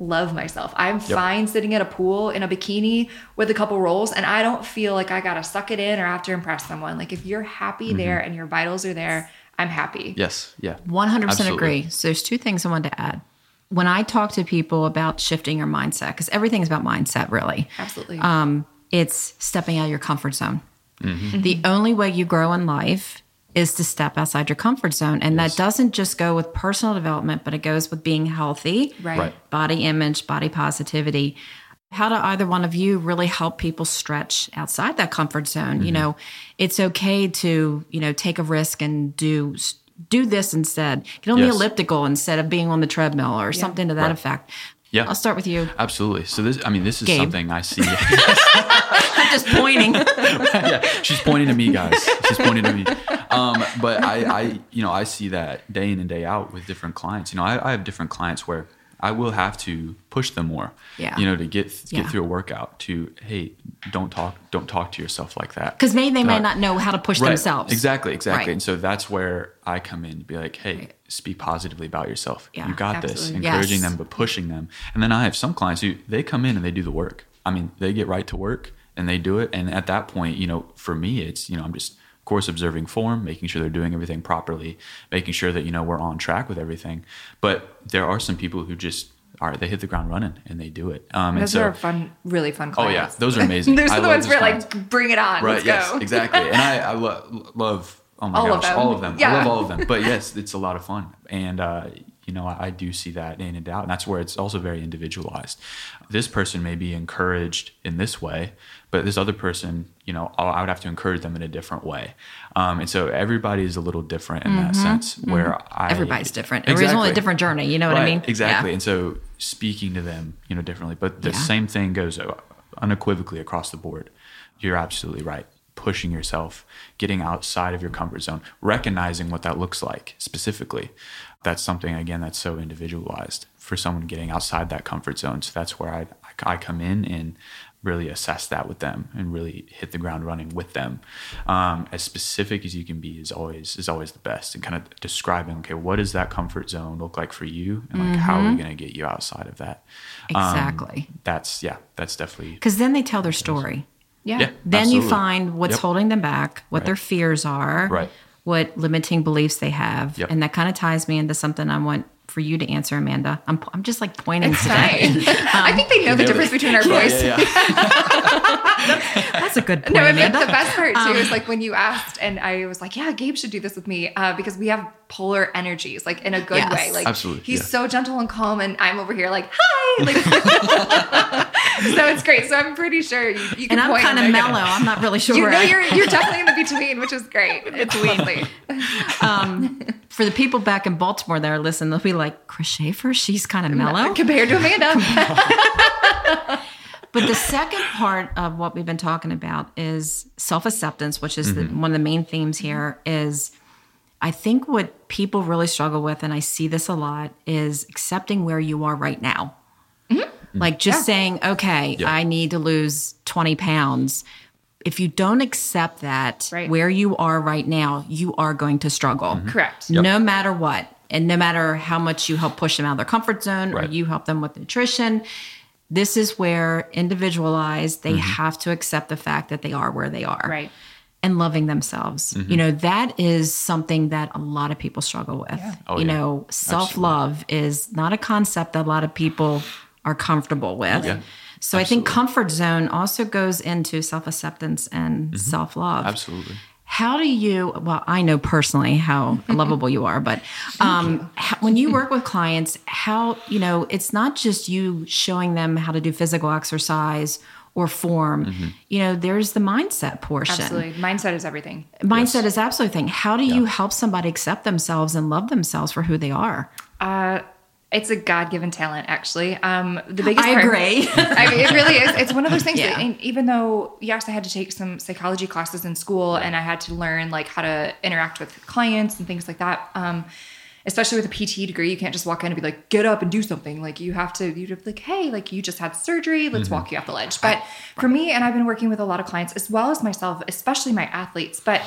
love myself. I'm fine sitting at a pool in a bikini with a couple rolls and I don't feel like I got to suck it in or have to impress someone. Like if you're happy Mm-hmm. there and your vitals are there, I'm happy. Yes. Yeah. 100% Absolutely. agree. So there's two things I wanted to add. When I talk to people about shifting your mindset, because everything's about mindset, really. Absolutely. Um, it's stepping out of your comfort zone. Mm-hmm. The only way you grow in life is to step outside your comfort zone. And that doesn't just go with personal development, but it goes with being healthy, Right. Right. body image, body positivity. How do either one of you really help people stretch outside that comfort zone? Mm-hmm. You know, it's okay to, you know, take a risk and do do this instead. Get on the elliptical instead of being on the treadmill or something to that Right. effect. Yeah. I'll start with you. Absolutely. So this, I mean, this is Gabe. something I see. I'm just pointing. yeah, she's pointing to me, guys. She's pointing to me. Um, but I, I, you know, I see that day in and day out with different clients. You know, I, I have different clients where I will have to push them more. Yeah. You know, to get get Yeah. through a workout. To hey, don't talk, don't talk to yourself like that. Because maybe they may Right. not know how to push Right. themselves. Exactly, exactly. Right. And so that's where I come in to be like, hey, speak positively about yourself. Yeah, you got this. Encouraging Yes. them, but pushing them. And then I have some clients who they come in and they do the work. I mean, they get right to work and they do it. And at that point, you know, for me, it's, you know, I'm just, course, observing form, making sure they're doing everything properly, making sure that, you know, we're on track with everything. But there are some people who just, all right, they hit the ground running and they do it. Um, and Those so, are fun, really fun oh clients. yeah, those are amazing. Those I are the ones where clients. like, bring it on. Right. Let's yes. go. Exactly. And I, I lo- love. Oh my All of gosh, them. all of them. Yeah. I love all of them. But yes, it's a lot of fun, and uh, you know, I, I do see that in and out, and that's where it's also very individualized. This person may be encouraged in this way, but this other person, you know, I I would have to encourage them in a different way, um, and so everybody is a little different in that sense. Where Mm-hmm. Everybody's different. Everybody's on a different journey. You know what I mean? Exactly. Yeah. And so speaking to them, you know, differently. But the Yeah. same thing goes unequivocally across the board. You're absolutely right. Pushing yourself, getting outside of your comfort zone, recognizing what that looks like specifically. That's something again that's so individualized for someone getting outside that comfort zone. So that's where I I come in and really assess that with them and really hit the ground running with them. Um, as specific as you can be is always is always the best and kind of describing okay what does that comfort zone look like for you and like how are we going to get you outside of that Um, Exactly. that's yeah that's definitely Because then they tell their story. Yeah. yeah Then you find what's Yep. holding them back, what their fears are, Right. What limiting beliefs they have. Yep. And that kind of ties me into something I want for you to answer, Amanda. I'm, I'm just like pointing It's today. fine. I think they know the difference it. between our Yeah, voice. yeah, yeah. That's a good point, No, I mean the best part too Um, is like when you asked, and I was like, "Yeah, Gabe should do this with me," uh, because we have polar energies, like in a good Yes. way. Like Absolutely, he's yeah. so gentle and calm, and I'm over here like, "Hi!" Like, so it's great. So I'm pretty sure you, you can and I'm kind of mellow. gonna- I'm not really sure. You know, I... you're, you're definitely in the between, which is great. Between. um, for the people back in Baltimore that are listening, they'll be like, Chris Shaffer, she's kind of mellow. compared to Amanda. But the second part of what we've been talking about is self acceptance, which is the, mm-hmm. one of the main themes here. Is I think what people really struggle with, and I see this a lot, is accepting where you are right now. Mm-hmm. Like just Yeah. saying, okay, Yeah. I need to lose 20 pounds. If you don't accept that Right. where you are right now, you are going to struggle. Mm-hmm. Correct. No matter what. And no matter how much you help push them out of their comfort zone Right. or you help them with nutrition, this is where individualized, they mm-hmm. have to accept the fact that they are where they are. Right. And loving themselves. Mm-hmm. You know, that is something that a lot of people struggle with. Oh, you yeah. know, self love is not a concept that a lot of people are comfortable with. Yeah. So I think comfort zone also goes into self acceptance and self love. absolutely How do you? Well, I know personally how lovable you are, but um, how, when you work with clients, how you know it's not just you showing them how to do physical exercise or form. You know, there's the mindset portion. Absolutely. Mindset is everything. Mindset is absolutely thing. How do you help somebody accept themselves and love themselves for who they are? Uh, it's a God-given talent, actually. Um, the biggest I part, agree. I mean, it really is. It's one of those things. Yeah. That, even though, yes, I had to take some psychology classes in school, and I had to learn like how to interact with clients and things like that. Um, especially with a PT degree, you can't just walk in and be like, "Get up and do something." Like you have to, you have to be like, "Hey, like you just had surgery. Let's walk you off the ledge." But for me, and I've been working with a lot of clients as well as myself, especially my athletes, but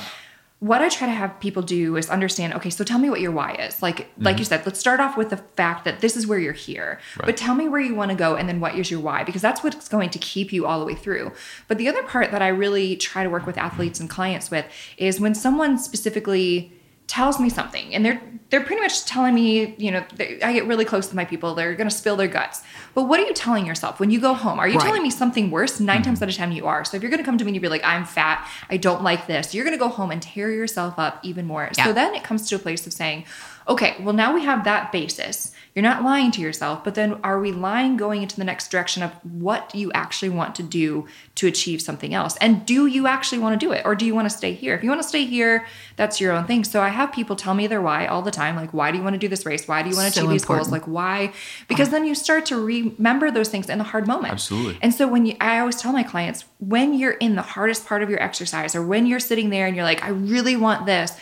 what I try to have people do is understand, okay, so tell me what your why is. Like like mm-hmm. you said, let's start off with the fact that this is where you're here. But tell me where you want to go and then what is your why because that's what's going to keep you all the way through. But the other part that I really try to work with athletes and clients with is when someone specifically tells me something and they're they're pretty much telling me you know they, i get really close to my people they're going to spill their guts. But what are you telling yourself when you go home? Are you Right. telling me something worse 9 mm-hmm. times out of 10 you are? So if you're going to come to me and you be like i'm fat i don't like this you're going to go home and tear yourself up even more. Yeah. so then it comes to a place of saying okay well now we have that basis you're not lying to yourself but then are we lying going into the next direction of what you actually want to do to achieve something else? And do you actually want to do it or do you want to stay here? If you want to stay here that's your own thing. So i have people tell me their why all the time like why do you want to do this race? Why do you want to So achieve these important. goals like why? Because then you start to remember those things in the hard moment. Absolutely. and so when you i always tell my clients when you're in the hardest part of your exercise or when you're sitting there and you're like i really want this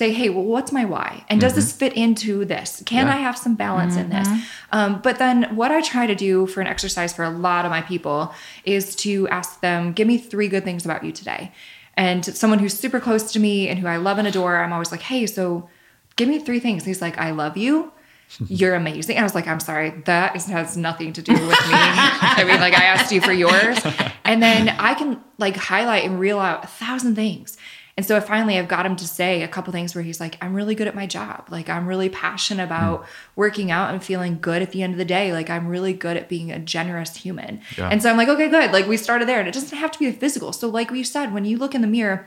say hey well what's my why and does this fit into this can Yeah. i have some balance in this um, but then what i try to do for an exercise for a lot of my people is to ask them give me three good things about you today and someone who's super close to me and who i love and adore i'm always like hey so give me three things he's like i love you you're amazing. And I was like, I'm sorry, that is, has nothing to do with me. I mean, like I asked you for yours. And then I can like highlight and reel out a thousand things. And so finally I've got him to say a couple things where he's like, I'm really good at my job. Like I'm really passionate hmm. about working out and feeling good at the end of the day. Like I'm really good at being a generous human. Yeah. And so I'm like, okay, good. Like we started there and it doesn't have to be physical. So like we said, when you look in the mirror,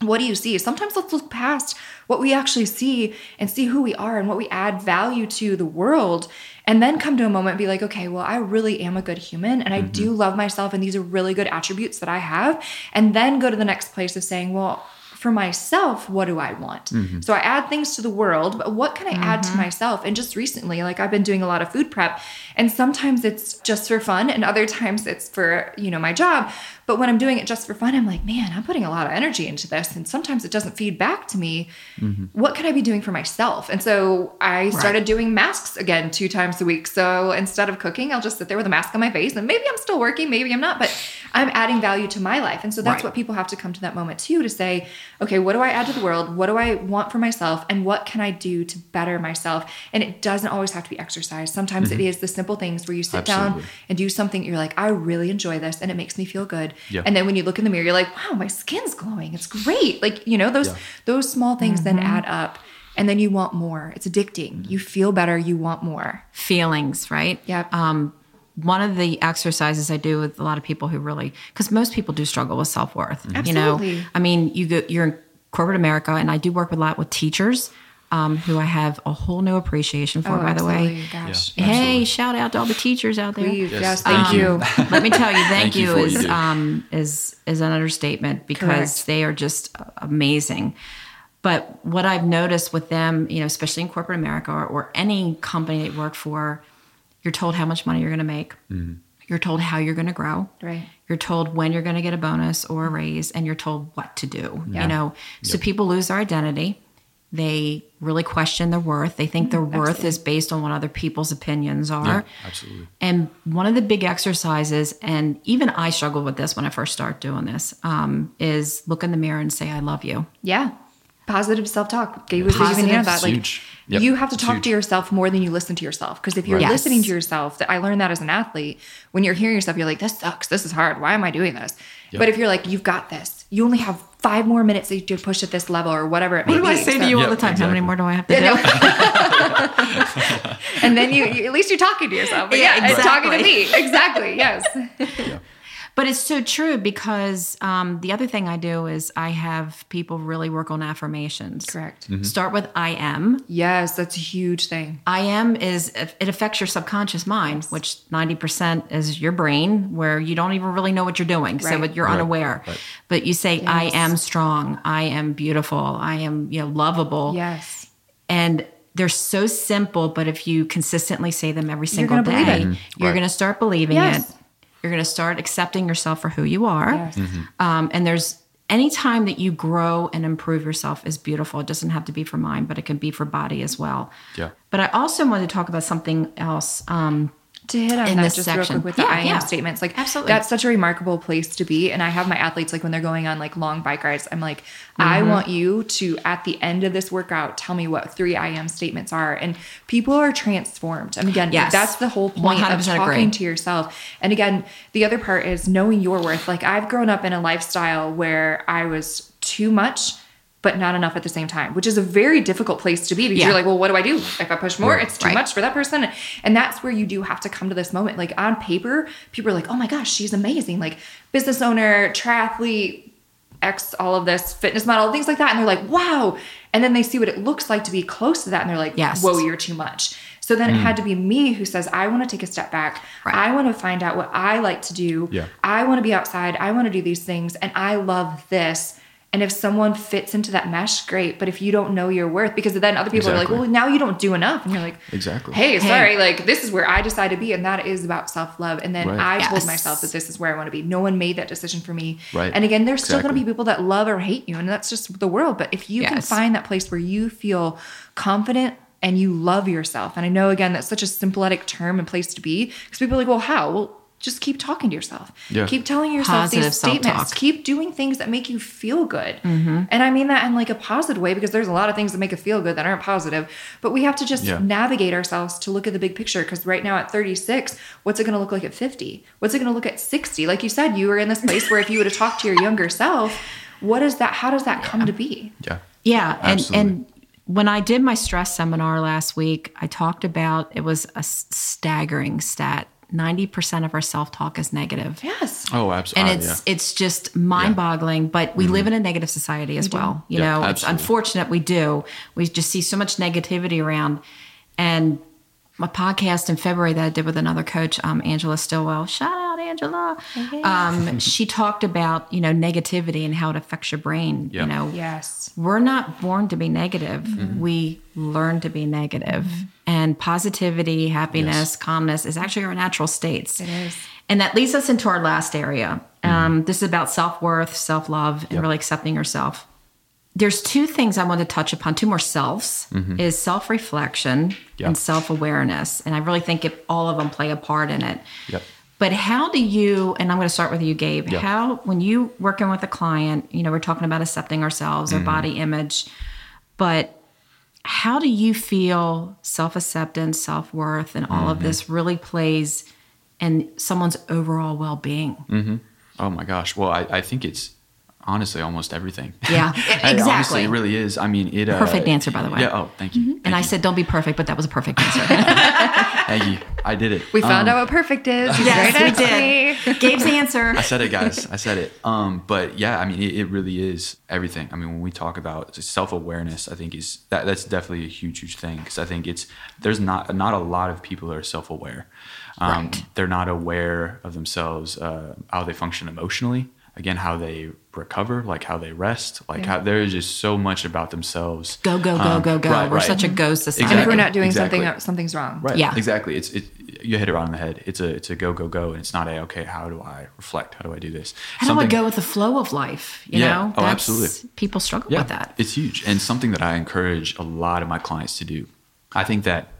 what do you see? Sometimes let's look past what we actually see and see who we are and what we add value to the world. And then come to a moment and be like, okay, well, I really am a good human and I mm-hmm. do love myself. And these are really good attributes that I have. And then go to the next place of saying, well, for myself, what do I want? Mm-hmm. So I add things to the world, but what can I add to mm-hmm. myself? And just recently, like I've been doing a lot of food prep, and sometimes it's just for fun, and other times it's for, you know, my job. But when I'm doing it just for fun, I'm like, man, I'm putting a lot of energy into this. And sometimes it doesn't feed back to me. Mm-hmm. What could I be doing for myself? And so I started doing masks again two times a week. So instead of cooking, I'll just sit there with a mask on my face. And maybe I'm still working, maybe I'm not, but I'm adding value to my life. And so that's Right. what people have to come to that moment too to say, okay, what do I add to the world? What do I want for myself? And what can I do to better myself? And it doesn't always have to be exercise. Sometimes it mm-hmm. is the simple things where you sit down and do something you're like, I really enjoy this and it makes me feel good. Yeah. And then when you look in the mirror, you're like, wow, my skin's glowing. It's great. Like, you know, those Yeah. those small things then add up and then you want more. It's addicting. You feel better, you want more. feelings, right? Yep. Um, one of the exercises I do with a lot of people who really, because most people do struggle with self worth. You know, Absolutely. I mean, you go, you're in corporate America, and I do work a lot with teachers, um, who I have a whole new appreciation for. by the way, Oh. Gosh. Yeah. hey, shout out to all the teachers out there. Please, yes, Yes, thank thank you. you. Let me tell you, thank, Thank you you, for what you is um, is is an understatement because Correct. they are just amazing. But what I've noticed with them, you know, especially in corporate America or, or any company they work for, you're told how much money you're going to make. You're told how you're going to grow. Right. You're told when you're going to get a bonus or a raise, and you're told what to do. Yeah. You know, so people lose their identity. They really question their worth. They think their worth is based on what other people's opinions are. Yeah, absolutely. And one of the big exercises, and even I struggled with this when I first started doing this, um, is look in the mirror and say, I love you. Yeah. Positive self talk. Gabe was even Positive- that. Like huge. Yep. you have to It's talk huge. to yourself more than you listen to yourself. Because if you're Right. listening Yes. to yourself, that I learned that as an athlete, when you're hearing yourself, you're like, this sucks. This is hard. Why am I doing this? Yep. But if you're like, you've got this, you only have five more minutes to to push at this level or whatever it may What do be. I say to So- you all Yeah, the time? How many more do I have to do? and then you, you at least you're talking to yourself. But Yeah, yeah, it's talking to me. Exactly. Yes. But it's so true because um, the other thing I do is I have people really work on affirmations. Correct. Start with I am. Yes, that's a huge thing. I am is it affects your subconscious mind, which 90% is your brain, where you don't even really know what you're doing. So Right. you're Right, unaware. right. But you say, I am strong, I am beautiful, I am you know lovable. Yes. And they're so simple, but if you consistently say them every single gonna day, you're Right. going to start believing Yes. it. You're going to start accepting yourself for who you are. Yes. Um, and there's any time that you grow and improve yourself is beautiful. It doesn't have to be for mind, but it can be for body as well. Yeah. But I also wanted to talk about something else. Um, to hit on that just section. real quick with the Yeah, I am yeah. statements. Like Absolutely. that's such a remarkable place to be. And I have my athletes like when they're going on like long bike rides, I'm like, I Mm-hmm. want you to at the end of this workout tell me what three I am statements are. And people are transformed. And again, Yes. that's the whole point of talking agree. to yourself. And again, the other part is knowing your worth. Like I've grown up in a lifestyle where I was too much. But not enough at the same time, which is a very difficult place to be because Yeah. you're like, well, what do I do? If I push more, it's too Right. much for that person. And that's where you do have to come to this moment. Like on paper, people are like, oh my gosh, she's amazing. Like business owner, triathlete, X, all of this, fitness model, things like that. And they're like, wow. And then they see what it looks like to be close to that. And they're like, Yes. whoa, you're too much. So then it mm. had to be me who says, I want to take a step back. Right. I want to find out what I like to do. Yeah. I want to be outside. I want to do these things. And I love this. And if someone fits into that mesh, great. But if you don't know your worth, because then other people are like, well, now you don't do enough. And you're like, Exactly. hey, Hey. sorry, like this is where I decide to be, and that is about self love. And then Right. I told myself that this is where I want to be. No one made that decision for me. Right. And again, there's still going to be people that love or hate you, and that's just the world. But if you can find that place where you feel confident and you love yourself, and I know again that's such a symbolic term and place to be, because people are like, well, how? Well. Just keep talking to yourself. Yeah. Keep telling yourself Positive these statements. self-talk. Keep doing things that make you feel good. Mm-hmm. And I mean that in like a positive way because there's a lot of things that make us feel good that aren't positive. But we have to just Yeah. navigate ourselves to look at the big picture because right now at 36 what's it going to look like at 50 what's it going to look at 60 like you said you were in this place where if you would have talked to your younger self what is that how does that come to be Yeah. Yeah, and Absolutely. and when I did my stress seminar last week, I talked about it was a staggering stat. 90% of our self-talk is negative. yes Oh, absolutely. And absolutely. it's it's just mind-boggling, but we live in a negative society as well. You Mm-hmm. Yeah, know, it's unfortunate we do. We just see so much negativity around and my podcast in February that I did with another coach, um, Angela Stillwell. Shout out, Angela. Um, she talked about you know negativity and how it affects your brain. Yeah. You know, yes we're not born to be negative. Mm-hmm. We learn to be negative. And positivity, happiness, Yes. calmness is actually our natural states. It is. And that leads us into our last area. Mm-hmm. Um, this is about self worth, self love, and Yep. really accepting yourself. There's two things I want to touch upon, two more selves is self reflection Mm-hmm. Yep. and self awareness. And I really think it, all of them play a part in it. Yep. But how do you, and I'm going to start with you, Gabe, Yep. how, when you working with a client, you know, we're talking about accepting ourselves, Mm-hmm. our body image, but how do you feel self acceptance, self worth, and all of Mm-hmm. this really plays in someone's overall well being? Oh my gosh. Well, I, I think it's honestly almost everything. Yeah, exactly. honestly, it really is. I mean, it. Uh, Perfect answer, by the way. Yeah. Oh, thank you. And I Thank you. said, don't be perfect, but that was a perfect answer. thank you. I did it. we found Um, out what perfect is He's yes, right we next to me. did. Gabe's answer. I said it, guys. I said it. Um, but yeah, I mean, it, it really is everything. I mean, when we talk about self awareness, I think is that that's definitely a huge, huge thing because I think it's there's not not a lot of people that are self aware. Um, Right. They're not aware of themselves, uh, how they function emotionally. Again, how they recover, like how they rest, like how there is just so much about themselves. Go, go, go, Um, go, go. right, We're right. such a go society. and if we're not doing Exactly. something something's wrong Right. Yeah. Exactly. It's it. You hit it right on the head. It's a it's a go go go, and it's not a okay. How do I reflect? How do I do this? How do I go with the flow of life? You Yeah. know, Oh, absolutely. People struggle Yeah, with that. it's huge, and something that I encourage a lot of my clients to do. I think that r-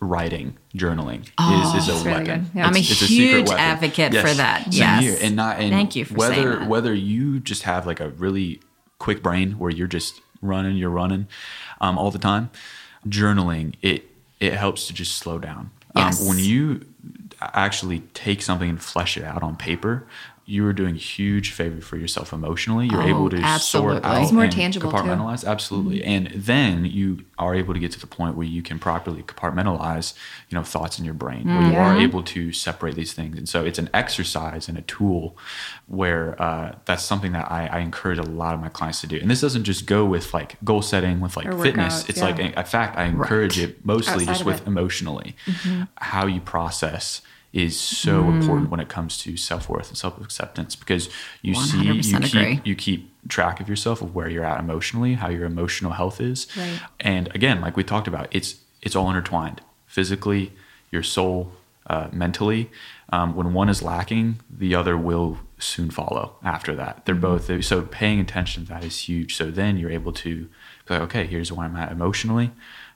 writing, journaling is, is a really weapon. Yeah. I'm a It's- it's secret huge weapon. advocate for that. Yes. here. and not and Thank you for whether whether you just have like a really quick brain where you're just running, you're running um, all the time. Journaling it it helps to just slow down. Yes. Um, when you actually take something and flesh it out on paper, you are doing a huge favor for yourself emotionally. You're Oh, able to absolutely. sort out It's more tangible, too. compartmentalize. Absolutely, and then you are able to get to the point where you can properly compartmentalize, you know, thoughts in your brain, where you are able to separate these things. And so it's an exercise and a tool where uh, that's something that I, I encourage a lot of my clients to do. And this doesn't just go with like goal setting with like Or fitness. workouts, It's yeah. like in fact I encourage Right. it mostly Outside just with it. Mm-hmm. emotionally how you process is so important when it comes to self-worth and self-acceptance because you see you 100% keep, you keep track of yourself of where you're at emotionally how your emotional health is Right. and again like we talked about it's it's all intertwined physically your soul uh, mentally um, when one is lacking the other will soon follow after that. They're both so paying attention to that is huge. So then you're able to like, okay, here's where I'm at emotionally,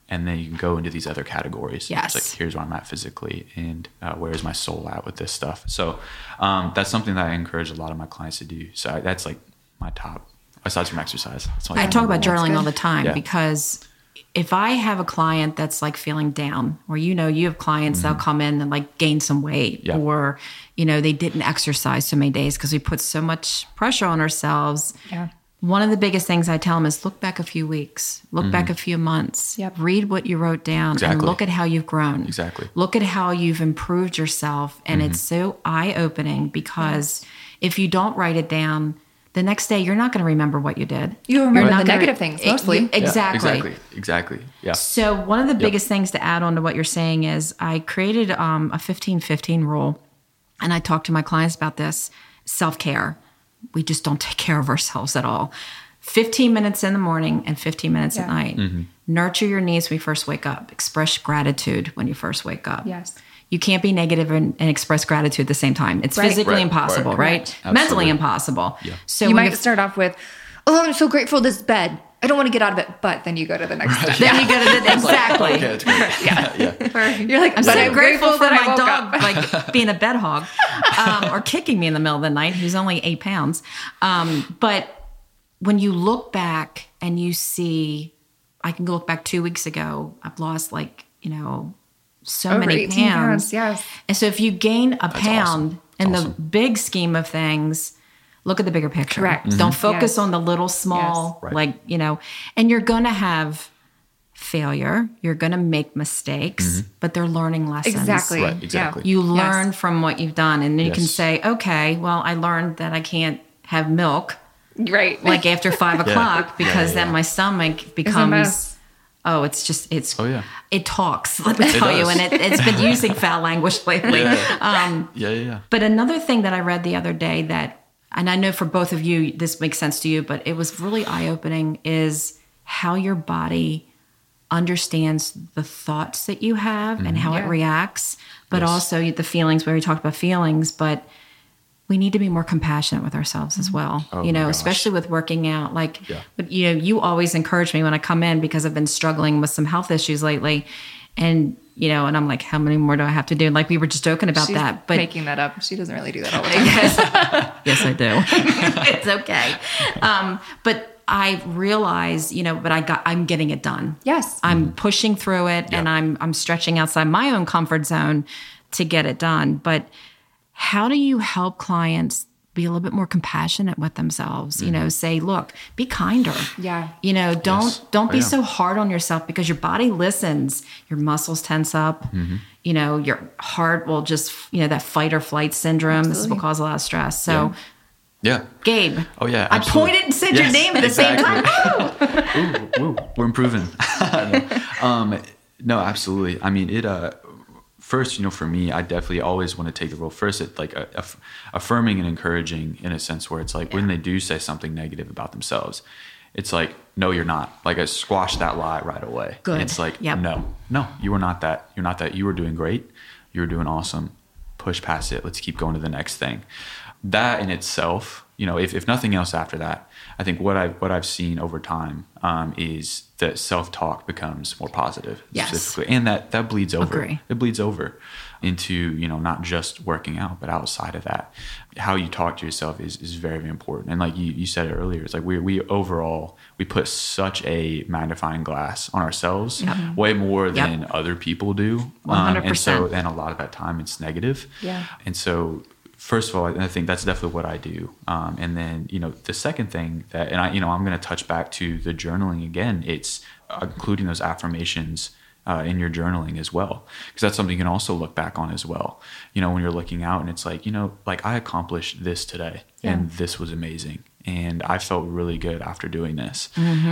and then you can go into these other categories. Yes. It's like here's where I'm at physically, and uh, where's my soul at with this stuff. So um, that's something that I encourage a lot of my clients to do. So I, that's like my top, aside from exercise. I talk about journaling all the time Yeah. because if I have a client that's like feeling down, or you know, you have clients that'll come in and like gain some weight, Mm-hmm. Yeah. or you know, they didn't exercise so many days because we put so much pressure on ourselves. Yeah. One of the biggest things I tell them is look back a few weeks, look back a few months, Yep. read what you wrote down, and Mm-hmm. Look at how you've grown. Exactly. Look at how you've improved yourself. And it's so eye opening because if you don't write it down, the next day you're not going to remember what you did. You remember You're the not gonna- negative things, mostly. you- Yeah, exactly. exactly. Exactly. Yeah. So one of the biggest things to add on to what you're saying is I created um, a 15-15 rule, and I talk to my clients about this self-care. We just don't take care of ourselves at all. 15 minutes in the morning and 15 minutes at night. Mm-hmm. Nurture your needs when you first wake up. Express gratitude when you first wake up. Yes. You can't be negative and, and express gratitude at the same time. It's Right. physically Right, impossible, right. right? Mentally impossible. Yeah. So you when might start off with, "Oh, I'm so grateful this bed. I don't want to get out of it," but then you go to the next step. then you go to the next exactly. Okay, that's great. yeah. yeah. You're like, I'm "But so grateful, for that my dog, up." like being a bed hog, um, or kicking me in the middle of the night. Who's only eight pounds. Um, but when you look back and you see, I can look back two weeks ago. I've lost like you know so Over many pounds. pounds, yes. And so if you gain a pound awesome. in Awesome. the big scheme of things. Look at the bigger picture. Correct. Don't focus Yes. on the little small, Yes. Right. like, you know, and you're going to have failure. You're going to make mistakes, but they're learning lessons. Exactly. Right, exactly. You Yes. learn from what you've done, and then you can say, okay, well, I learned that I can't have milk Right. like after five o'clock because Yeah, then yeah. my stomach becomes. Oh, it's just it's. Oh, yeah. It talks. Let me tell you, and it, it's been using foul language lately. Um, Yeah. Yeah. Yeah. but another thing that I read the other day that, and I know for both of you, this makes sense to you, but it was really eye opening is how your body understands the thoughts that you have and mm-hmm. how Yeah. it reacts, but Yes. also the feelings where we talked about feelings, but we need to be more compassionate with ourselves as mm-hmm. well. Oh you know, especially with working out. Like, Yeah. but you know, you always encourage me when I come in because I've been struggling with some health issues lately. And, you know, and I'm like, how many more do I have to do? Like we were just joking about She's that. But making that up. She doesn't really do that all the time. yes, yes, I do. it's okay. Um, but I realize, you know, but I got, I'm getting it done. Yes. I'm pushing through it, and I'm I'm stretching outside my own comfort zone to get it done. But how do you help clients be a little bit more compassionate with themselves? You know, say, look, be kinder. Yeah. You know, don't Yes. don't Oh, be yeah. so hard on yourself because your body listens. Your muscles tense up. Mm-hmm. You know, your heart will just you know that fight or flight syndrome. This will Absolutely. cause a lot of stress. So, Yeah. Gabe. Oh yeah. I pointed and said your name at the same time. exactly. Ooh, we're improving. um, no, absolutely. I mean, it. Uh, first, you know, for me, I definitely always want to take the role first at like aff- affirming and encouraging in a sense where it's like when they do say something negative about themselves, it's like, no, you're not. Like I squash that lie right away. Good. It's like, Yep. no, no, you are not that. You're not that. You were doing great. You were doing awesome. Push past it. Let's keep going to the next thing. That in itself, you know, if, if nothing else after that, I think what I what I've seen over time um, is that self talk becomes more positive, Yes. specifically, and that that bleeds over. Agree. It bleeds over into you know not just working out, but outside of that, how you talk to yourself is is very very important. And like you you said it earlier, it's like we we overall we put such a magnifying glass on ourselves, Yep. way more Yep. than other people do. Um, and 100%. so and a lot of that time it's negative. Yeah. And so, first of all, I think that's definitely what I do. Um, and then, you know, the second thing that, and I, you know, I'm going to touch back to the journaling again. It's uh, including those affirmations uh, in your journaling as well, because that's something you can also look back on as well. You know, when you're looking out and it's like, you know, like I accomplished this today, and this was amazing, and I felt really good after doing this.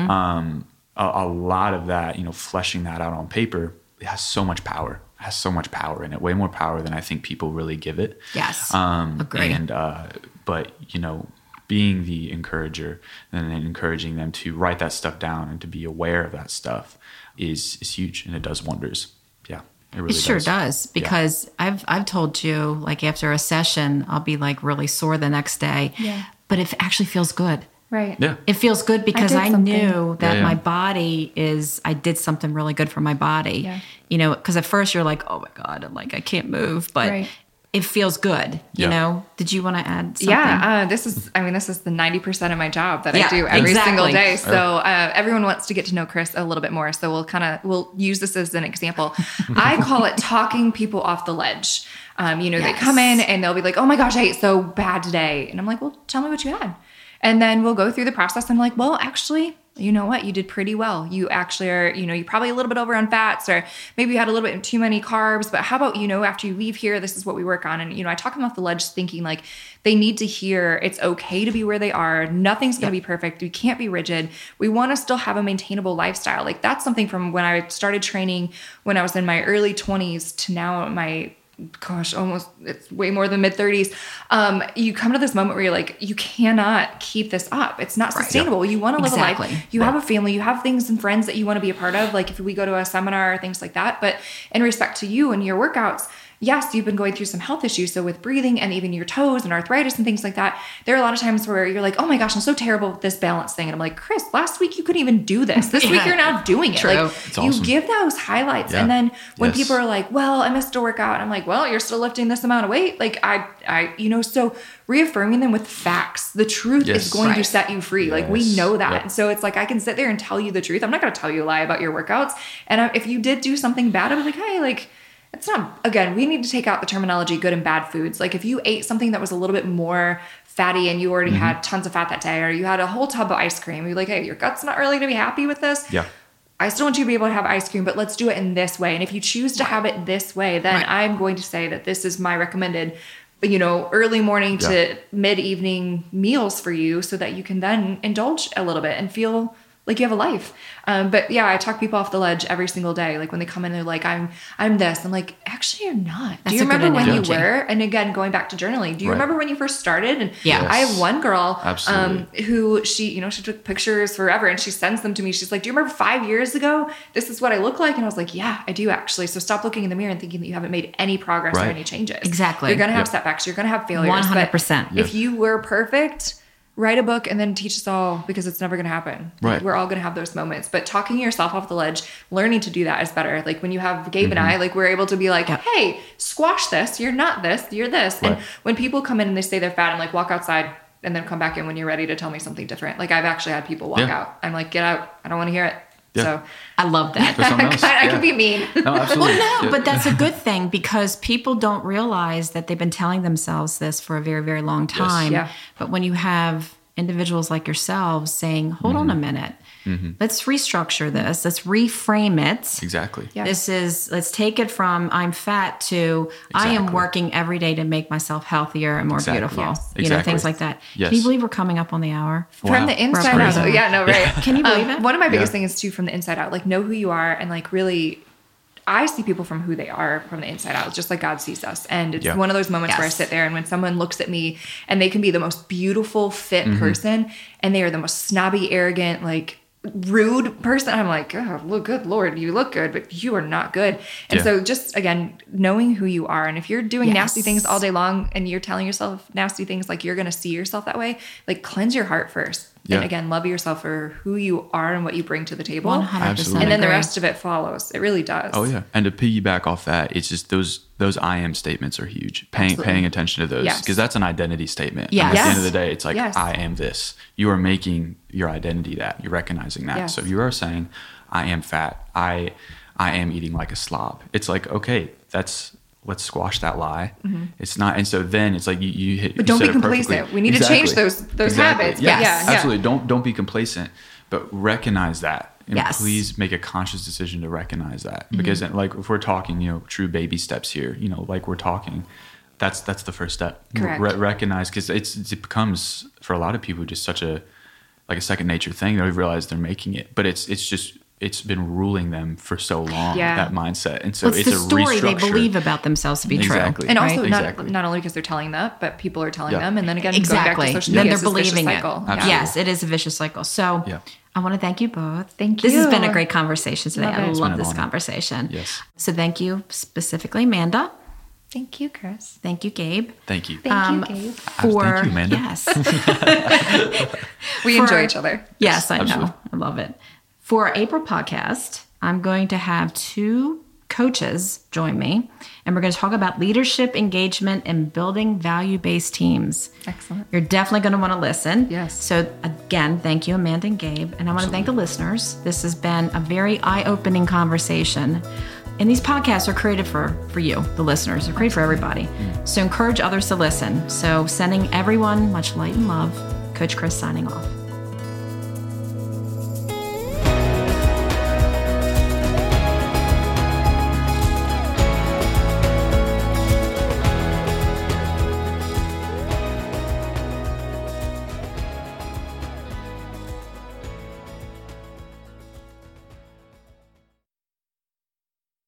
Um, a, a lot of that, you know, fleshing that out on paper, it has so much power. It has so much power in it, way more power than I think people really give it. Yes. Um, Agree. And uh, but you know, being the encourager and then encouraging them to write that stuff down and to be aware of that stuff is is huge and it does wonders. Yeah. It really it sure does. does, because I've I've told you like after a session I'll be like really sore the next day. Yeah. But it actually feels good. Right. Yeah. It feels good because did I, knew that Yeah, yeah. my body is I did something really good for my body. Yeah. You know, because at first you're like, oh my god, I'm like I can't move, but Right. it feels good. You Yeah. know? Did you want to add something? Yeah, uh, this is. I mean, this is the ninety percent of my job that Yeah, I do every exactly. single day. So uh, everyone wants to get to know Chris a little bit more. So we'll kind of we'll use this as an example. I call it talking people off the ledge. Um, you know, they come in and they'll be like, "Oh my gosh, I ate so bad today," and I'm like, "Well, tell me what you had." And then we'll go through the process. I'm like, "Well, actually." You know what? You did pretty well. You actually are, you know, you're probably a little bit over on fats, or maybe you had a little bit too many carbs. But how about, you know, after you leave here, this is what we work on. And, you know, I talk them off the ledge thinking like they need to hear it's okay to be where they are. Nothing's going to be perfect. We can't be rigid. We want to still have a maintainable lifestyle. Like that's something from when I started training when I was in my early 20s to now my gosh, almost it's way more than mid 30s. Um, you come to this moment where you're like, you cannot keep this up. It's not sustainable. You want to live a life. You have a family, you have things and friends that you want to be a part of. Like if we go to a seminar or things like that. But in respect to you and your workouts, yes, you've been going through some health issues. So with breathing and even your toes and arthritis and things like that, there are a lot of times where you're like, oh my gosh, I'm so terrible with this balance thing. And I'm like, Chris, last week you couldn't even do this. This week you're now doing it. True. Like It's you awesome. give those highlights. Yeah. And then when Yes. people are like, well, I missed a workout. I'm like, well, you're still lifting this amount of weight. Like I, I, you know, so reaffirming them with facts. The truth Yes. is going to set you free. Like we know that. Yep. And so it's like I can sit there and tell you the truth. I'm not going to tell you a lie about your workouts. And if you did do something bad, I'm like, hey, like it's not. Again, we need to take out the terminology good and bad foods. Like if you ate something that was a little bit more fatty and you already Mm-hmm. had tons of fat that day, or you had a whole tub of ice cream, you're like, hey, your gut's not really going to be happy with this. Yeah. I still want you to be able to have ice cream, but let's do it in this way. And if you choose to have it this way, then Right. I'm going to say that this is my recommended, you know, early morning Yeah. to mid evening meals for you so that you can then indulge a little bit and feel like you have a life. Um, but yeah, I talk people off the ledge every single day. Like when they come in, they're like, I'm, I'm this. I'm like, actually you're not. That's do you remember when you were? And again, going back to journaling, do you Right. remember when you first started? And Yes. I have one girl, um, Absolutely. who she, you know, she took pictures forever and she sends them to me. She's like, Do you remember five years ago? This is what I look like. And I was like, Yeah, I do actually. So stop looking in the mirror and thinking that you haven't made any progress or any changes. Exactly. You're going to have Yep. setbacks. You're going to have failures. 100%. If you were perfect, write a book and then teach us all because it's never going to happen. Right. We're all going to have those moments. But talking yourself off the ledge, learning to do that is better. Like when you have Gabe and Mm-hmm. I, like we're able to be like, hey, squash this. You're not this. You're this. And when people come in and they say they're fat, I'm like, walk outside and then come back in when you're ready to tell me something different. Like I've actually had people walk Yeah. out. I'm like, get out. I don't want to hear it. Yeah. So I love that. I Yeah. can be mean. No, absolutely. Well, no, but that's a good thing because people don't realize that they've been telling themselves this for a very, very long time. Yeah. But when you have individuals like yourselves saying, hold on a Mm-hmm. let's restructure this, let's reframe it. exactly. Yeah. This is, let's take it from I'm fat to I am working every day to make myself healthier and more Exactly. beautiful. Yes. You know, things like that. Yes. Can you believe we're coming up on the hour? Wow. From the inside out. crazy. Yeah, no, right. Can you believe Um, it? One of my biggest Yeah. things too from the inside out, like know who you are and like really I see people from who they are from the inside out, just like God sees us. And it's Yeah. one of those moments where I sit there and when someone looks at me and they can be the most beautiful, fit Mm-hmm. person and they are the most snobby, arrogant, like rude person, I'm like, oh, look good, Lord, you look good, but you are not good. And Yeah. so just again, knowing who you are. And if you're doing nasty things all day long and you're telling yourself nasty things like you're gonna see yourself that way, like cleanse your heart first. And again, love yourself for who you are and what you bring to the table. 100% Absolutely. And then the rest of it follows. It really does. Oh yeah, and to piggyback off that, it's just those those I am statements are huge. Paying Absolutely. paying attention to those Yes. because that's an identity statement. Yes. At the end of the day, it's like Yes. I am this. You are making your identity that. You're recognizing that. Yes. So if you are saying I am fat. I I am eating like a slob. It's like okay, that's let's squash that lie. It's not, and so then it's like you you hit. Mm-hmm. But don't be complacent. We need to change those- those habits, but Yes, yeah, yeah. absolutely. Don't don't be complacent, but recognize that. And Yes. please make a conscious decision to recognize that Mm-hmm. because like if we're talking you know true baby steps here you know like we're talking that's that's the first step Correct. Re- recognize because it's it becomes for a lot of people just such a like a second nature thing they realize they're making it but it's it's just it's been ruling them for so long. Yeah. That mindset, and so Well, it's, it's, the a story they believe about themselves to be Exactly. true. And right? also, not, Exactly. not only because they're telling that, but people are telling Yeah. them. And then again, exactly. going back to social then media, they're it's this vicious believing it. cycle. Absolutely. Yes, it is a vicious cycle. So Yeah. I want to thank you both. Thank you This has been a great conversation today. Love I love this honor. conversation. Yes. So thank you specifically, Amanda. Thank you, Chris. Thank you, Gabe. Thank you. Thank Um, you, Gabe. For thank you, Amanda. yes, We for- enjoy each other. yes, I know. I love it. For our April podcast, I'm going to have two coaches join me, and we're going to talk about leadership, engagement, and building value-based teams. Excellent. You're definitely going to want to listen. Yes. So, again, thank you, Amanda and Gabe. And I want to thank the listeners. This has been a very eye opening conversation. And these podcasts are created for, for you, the listeners. They're created for everybody. Mm. So, encourage others to listen. So, sending everyone much light and love. Coach Chris signing off.